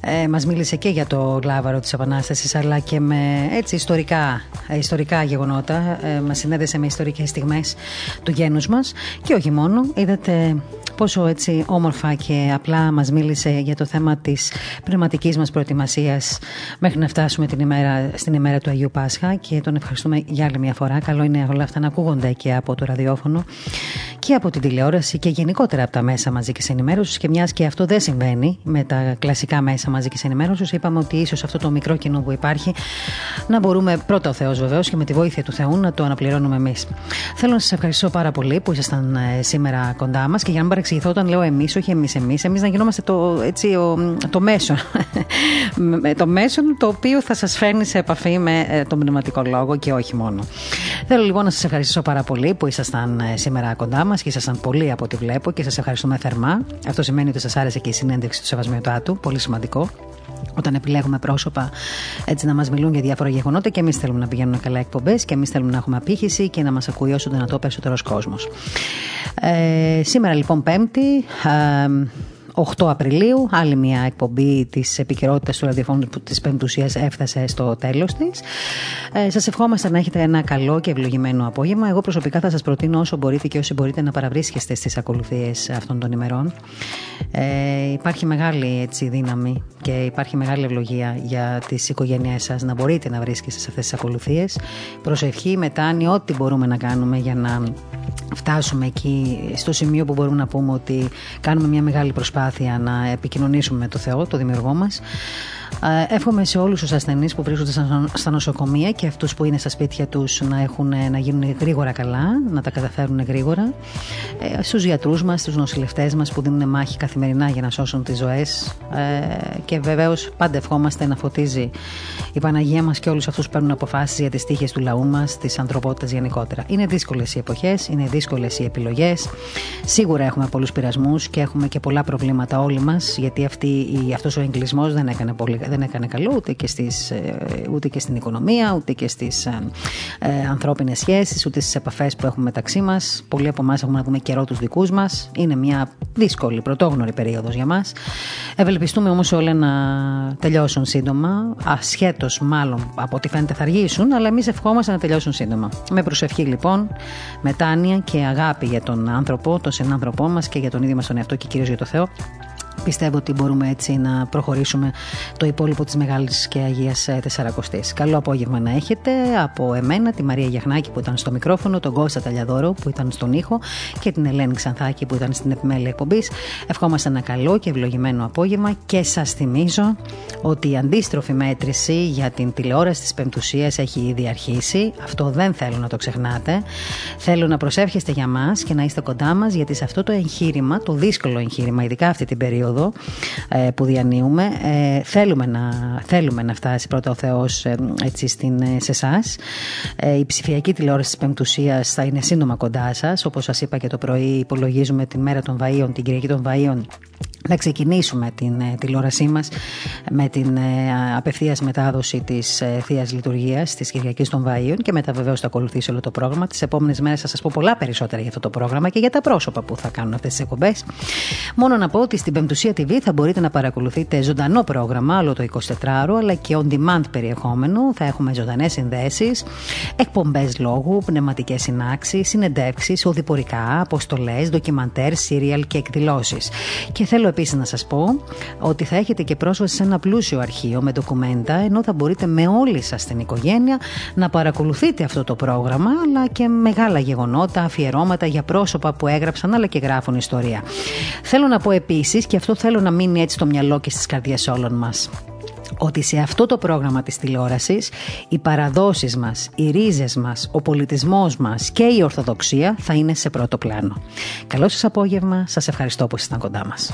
ε, μας μίλησε και για το λάβαρο της Επανάστασης, αλλά και με έτσι ιστορικά, ε, ιστορικά γεγονότα. Ε, μας συνέδεσε με ιστορικές στιγμές του γένους μας και όχι μόνο. Είδατε πόσο έτσι όμορφα και απλά μας μίλησε για το θέμα της πνευματικής μας προετοιμασίας μέχρι να φτάσουμε την ημέρα, στην ημέρα του Αγίου Πάσχα και τον ευχαριστούμε για άλλη μια φορά. Καλό είναι όλα αυτά να ακούγονται και από το ραδιόφωνο και από την τηλεόραση και γενικότερα από τα μέσα μαζικής ενημέρωσης. Και μιας και αυτό δεν συμβαίνει με τα κλασικά μέσα μαζικής ενημέρωσης, είπαμε ότι ίσως αυτό το μικρό κοινό που υπάρχει να μπορούμε πρώτα ο Θεός βεβαίως και με τη βοήθεια του Θεού να το αναπληρώνουμε εμείς. Θέλω να σας ευχαριστήσω πάρα πολύ που ήσασταν ε, σήμερα κοντά μας και για να μην παρεξηγηθώ όταν λέω εμείς, όχι εμείς εμείς, εμείς να γινόμαστε το, έτσι, ο, το μέσο. (laughs) το μέσο το οποίο θα σας φέρνει σε επαφή με ε, τον πνευματικό λόγο και όχι μόνο. Θέλω λοιπόν να σας ευχαριστήσω πάρα πολύ που ήσασταν ε, σήμερα κοντά μας και ήσασταν πολύ από ό,τι βλέπω και σας ευχαριστούμε θερμά. Αυτό σημαίνει ότι σας άρεσε και η συνέντευξη του Σεβασμιωτάτου. Πολύ σημαντικό όταν επιλέγουμε πρόσωπα έτσι να μας μιλούν για διάφορα γεγονότα και εμείς θέλουμε να πηγαίνουν καλά εκπομπές και εμείς θέλουμε να έχουμε απήχηση και να μας ακούει όσο δυνατό περισσότερος κόσμος. Ε, σήμερα λοιπόν Πέμπτη. Ε, 8 Απριλίου, άλλη μια εκπομπή της επικαιρότητας του ραδιοφώνου της Πεμπτουσία έφτασε στο τέλος της. Ε, σας ευχόμαστε να έχετε ένα καλό και ευλογημένο απόγευμα. Εγώ προσωπικά θα σας προτείνω όσο μπορείτε και όσοι μπορείτε να παραβρίσκεστε στις ακολουθίες αυτών των ημερών. Ε, υπάρχει μεγάλη έτσι, δύναμη και υπάρχει μεγάλη ευλογία για τις οικογένειές σας να μπορείτε να βρίσκεστε σε αυτές τις ακολουθίες. Προσευχή, μετάνοια, ό,τι μπορούμε να κάνουμε για να φτάσουμε εκεί στο σημείο που μπορούμε να πούμε ότι κάνουμε μια μεγάλη προσπάθεια να επικοινωνήσουμε με το Θεό, το Δημιουργό μας. ε, εύχομαι σε όλους τους ασθενείς που βρίσκονται στα νοσοκομεία και αυτούς που είναι στα σπίτια τους να, έχουν, να γίνουν γρήγορα καλά, να τα καταφέρουν γρήγορα. Ε, στους γιατρούς μας, στους νοσηλευτές μας που δίνουν μάχη καθημερινά για να σώσουν τις ζωές. Ε, και βεβαίως πάντα ευχόμαστε να φωτίζει η Παναγία μας και όλους αυτούς που παίρνουν αποφάσεις για τις τύχες του λαού μας, της ανθρωπότητας γενικότερα. Είναι δύσκολες οι εποχές, είναι δύσκολες οι επιλογές. Σίγουρα έχουμε πολλούς πειρασμούς και έχουμε και πολλά προβλήματα όλοι μας, γιατί αυτός ο εγκλισμός δεν έκανε πολύ δεν έκανε καλό ούτε και, στις, ε, ούτε και στην οικονομία, ούτε και στις ε, ε, ανθρώπινες σχέσεις, ούτε στις επαφές που έχουμε μεταξύ μας. Πολλοί από εμάς έχουμε να δούμε καιρό τους δικούς μας. Είναι μια δύσκολη, πρωτόγνωρη περίοδος για μας. Ευελπιστούμε όμως όλα να τελειώσουν σύντομα, ασχέτως μάλλον από ό,τι φαίνεται θα αργήσουν, αλλά εμείς ευχόμαστε να τελειώσουν σύντομα. Με προσευχή λοιπόν, μετάνοια και αγάπη για τον άνθρωπο, τον συνάνθρωπό μας και για τον ίδιο μας τον εαυτό και κυρίως για το Θεό πιστεύω ότι μπορούμε έτσι να προχωρήσουμε το υπόλοιπο της Μεγάλης και Αγίας ε, Τεσσαρακοστής. Καλό απόγευμα να έχετε από εμένα, τη Μαρία Γιαχνάκη που ήταν στο μικρόφωνο, τον Κώστα Ταλιαδόρο που ήταν στον ήχο και την Ελένη Ξανθάκη που ήταν στην επιμέλεια εκπομπής. Ευχόμαστε ένα καλό και ευλογημένο απόγευμα και σας θυμίζω ότι η αντίστροφη μέτρηση για την τηλεόραση της Πεμπτουσίας έχει ήδη αρχίσει. Αυτό δεν θέλω να το ξεχνάτε. Θέλω να προσεύχεστε για μας και να είστε κοντά μας γιατί σε αυτό το εγχείρημα, το δύσκολο εγχείρημα, ειδικά αυτή την περίοδο ε, που διανύουμε. Ε, θέλουμε, να, θέλουμε να φτάσει πρώτα ο Θεός ε, έτσι στην, σε εσάς. η ψηφιακή τηλεόραση της Πεμπτουσίας θα είναι σύντομα κοντά σας. Όπως σας είπα και το πρωί υπολογίζουμε τη μέρα των Βαΐων, την Κυριακή των Βαΐων να ξεκινήσουμε την ε, τηλεόρασή μας με την ε, απευθείας μετάδοση της ε, Θείας Λειτουργίας της Κυριακής των Βαΐων και μετά βεβαίως θα ακολουθήσει όλο το πρόγραμμα. Τις επόμενες μέρες θα σας πω πολλά περισσότερα για αυτό το πρόγραμμα και για τα πρόσωπα που θα κάνουν αυτές τις εκπομπές. Μόνο να πω ότι στην Πεμπτουσία TV θα μπορείτε να παρακολουθείτε ζωντανό πρόγραμμα, όλο το 24ωρο, αλλά και on demand περιεχόμενο. Θα έχουμε ζωντανές συνδέσεις, εκπομπές λόγου, πνευματικές συνάξεις, συνεντεύξεις, οδηπορικά, αποστολές, ντοκιμαντέρ, σύριαλ και εκδηλώσεις. Και θέλω επίσης να σας πω ότι θα έχετε και πρόσβαση σε ένα πλούσιο αρχείο με ντοκουμέντα, ενώ θα μπορείτε με όλη σας την οικογένεια να παρακολουθείτε αυτό το πρόγραμμα, αλλά και μεγάλα γεγονότα, αφιερώματα για πρόσωπα που έγραψαν αλλά και γράφουν ιστορία. Θέλω να πω επίσης, και αυτό θέλω να μείνει έτσι στο μυαλό και στις καρδιές όλων μας ότι σε αυτό το πρόγραμμα της τηλεόρασης οι παραδόσεις μας, οι ρίζες μας, ο πολιτισμός μας και η Ορθοδοξία θα είναι σε πρώτο πλάνο. Καλό σας απόγευμα, σας ευχαριστώ που ήσασταν κοντά μας.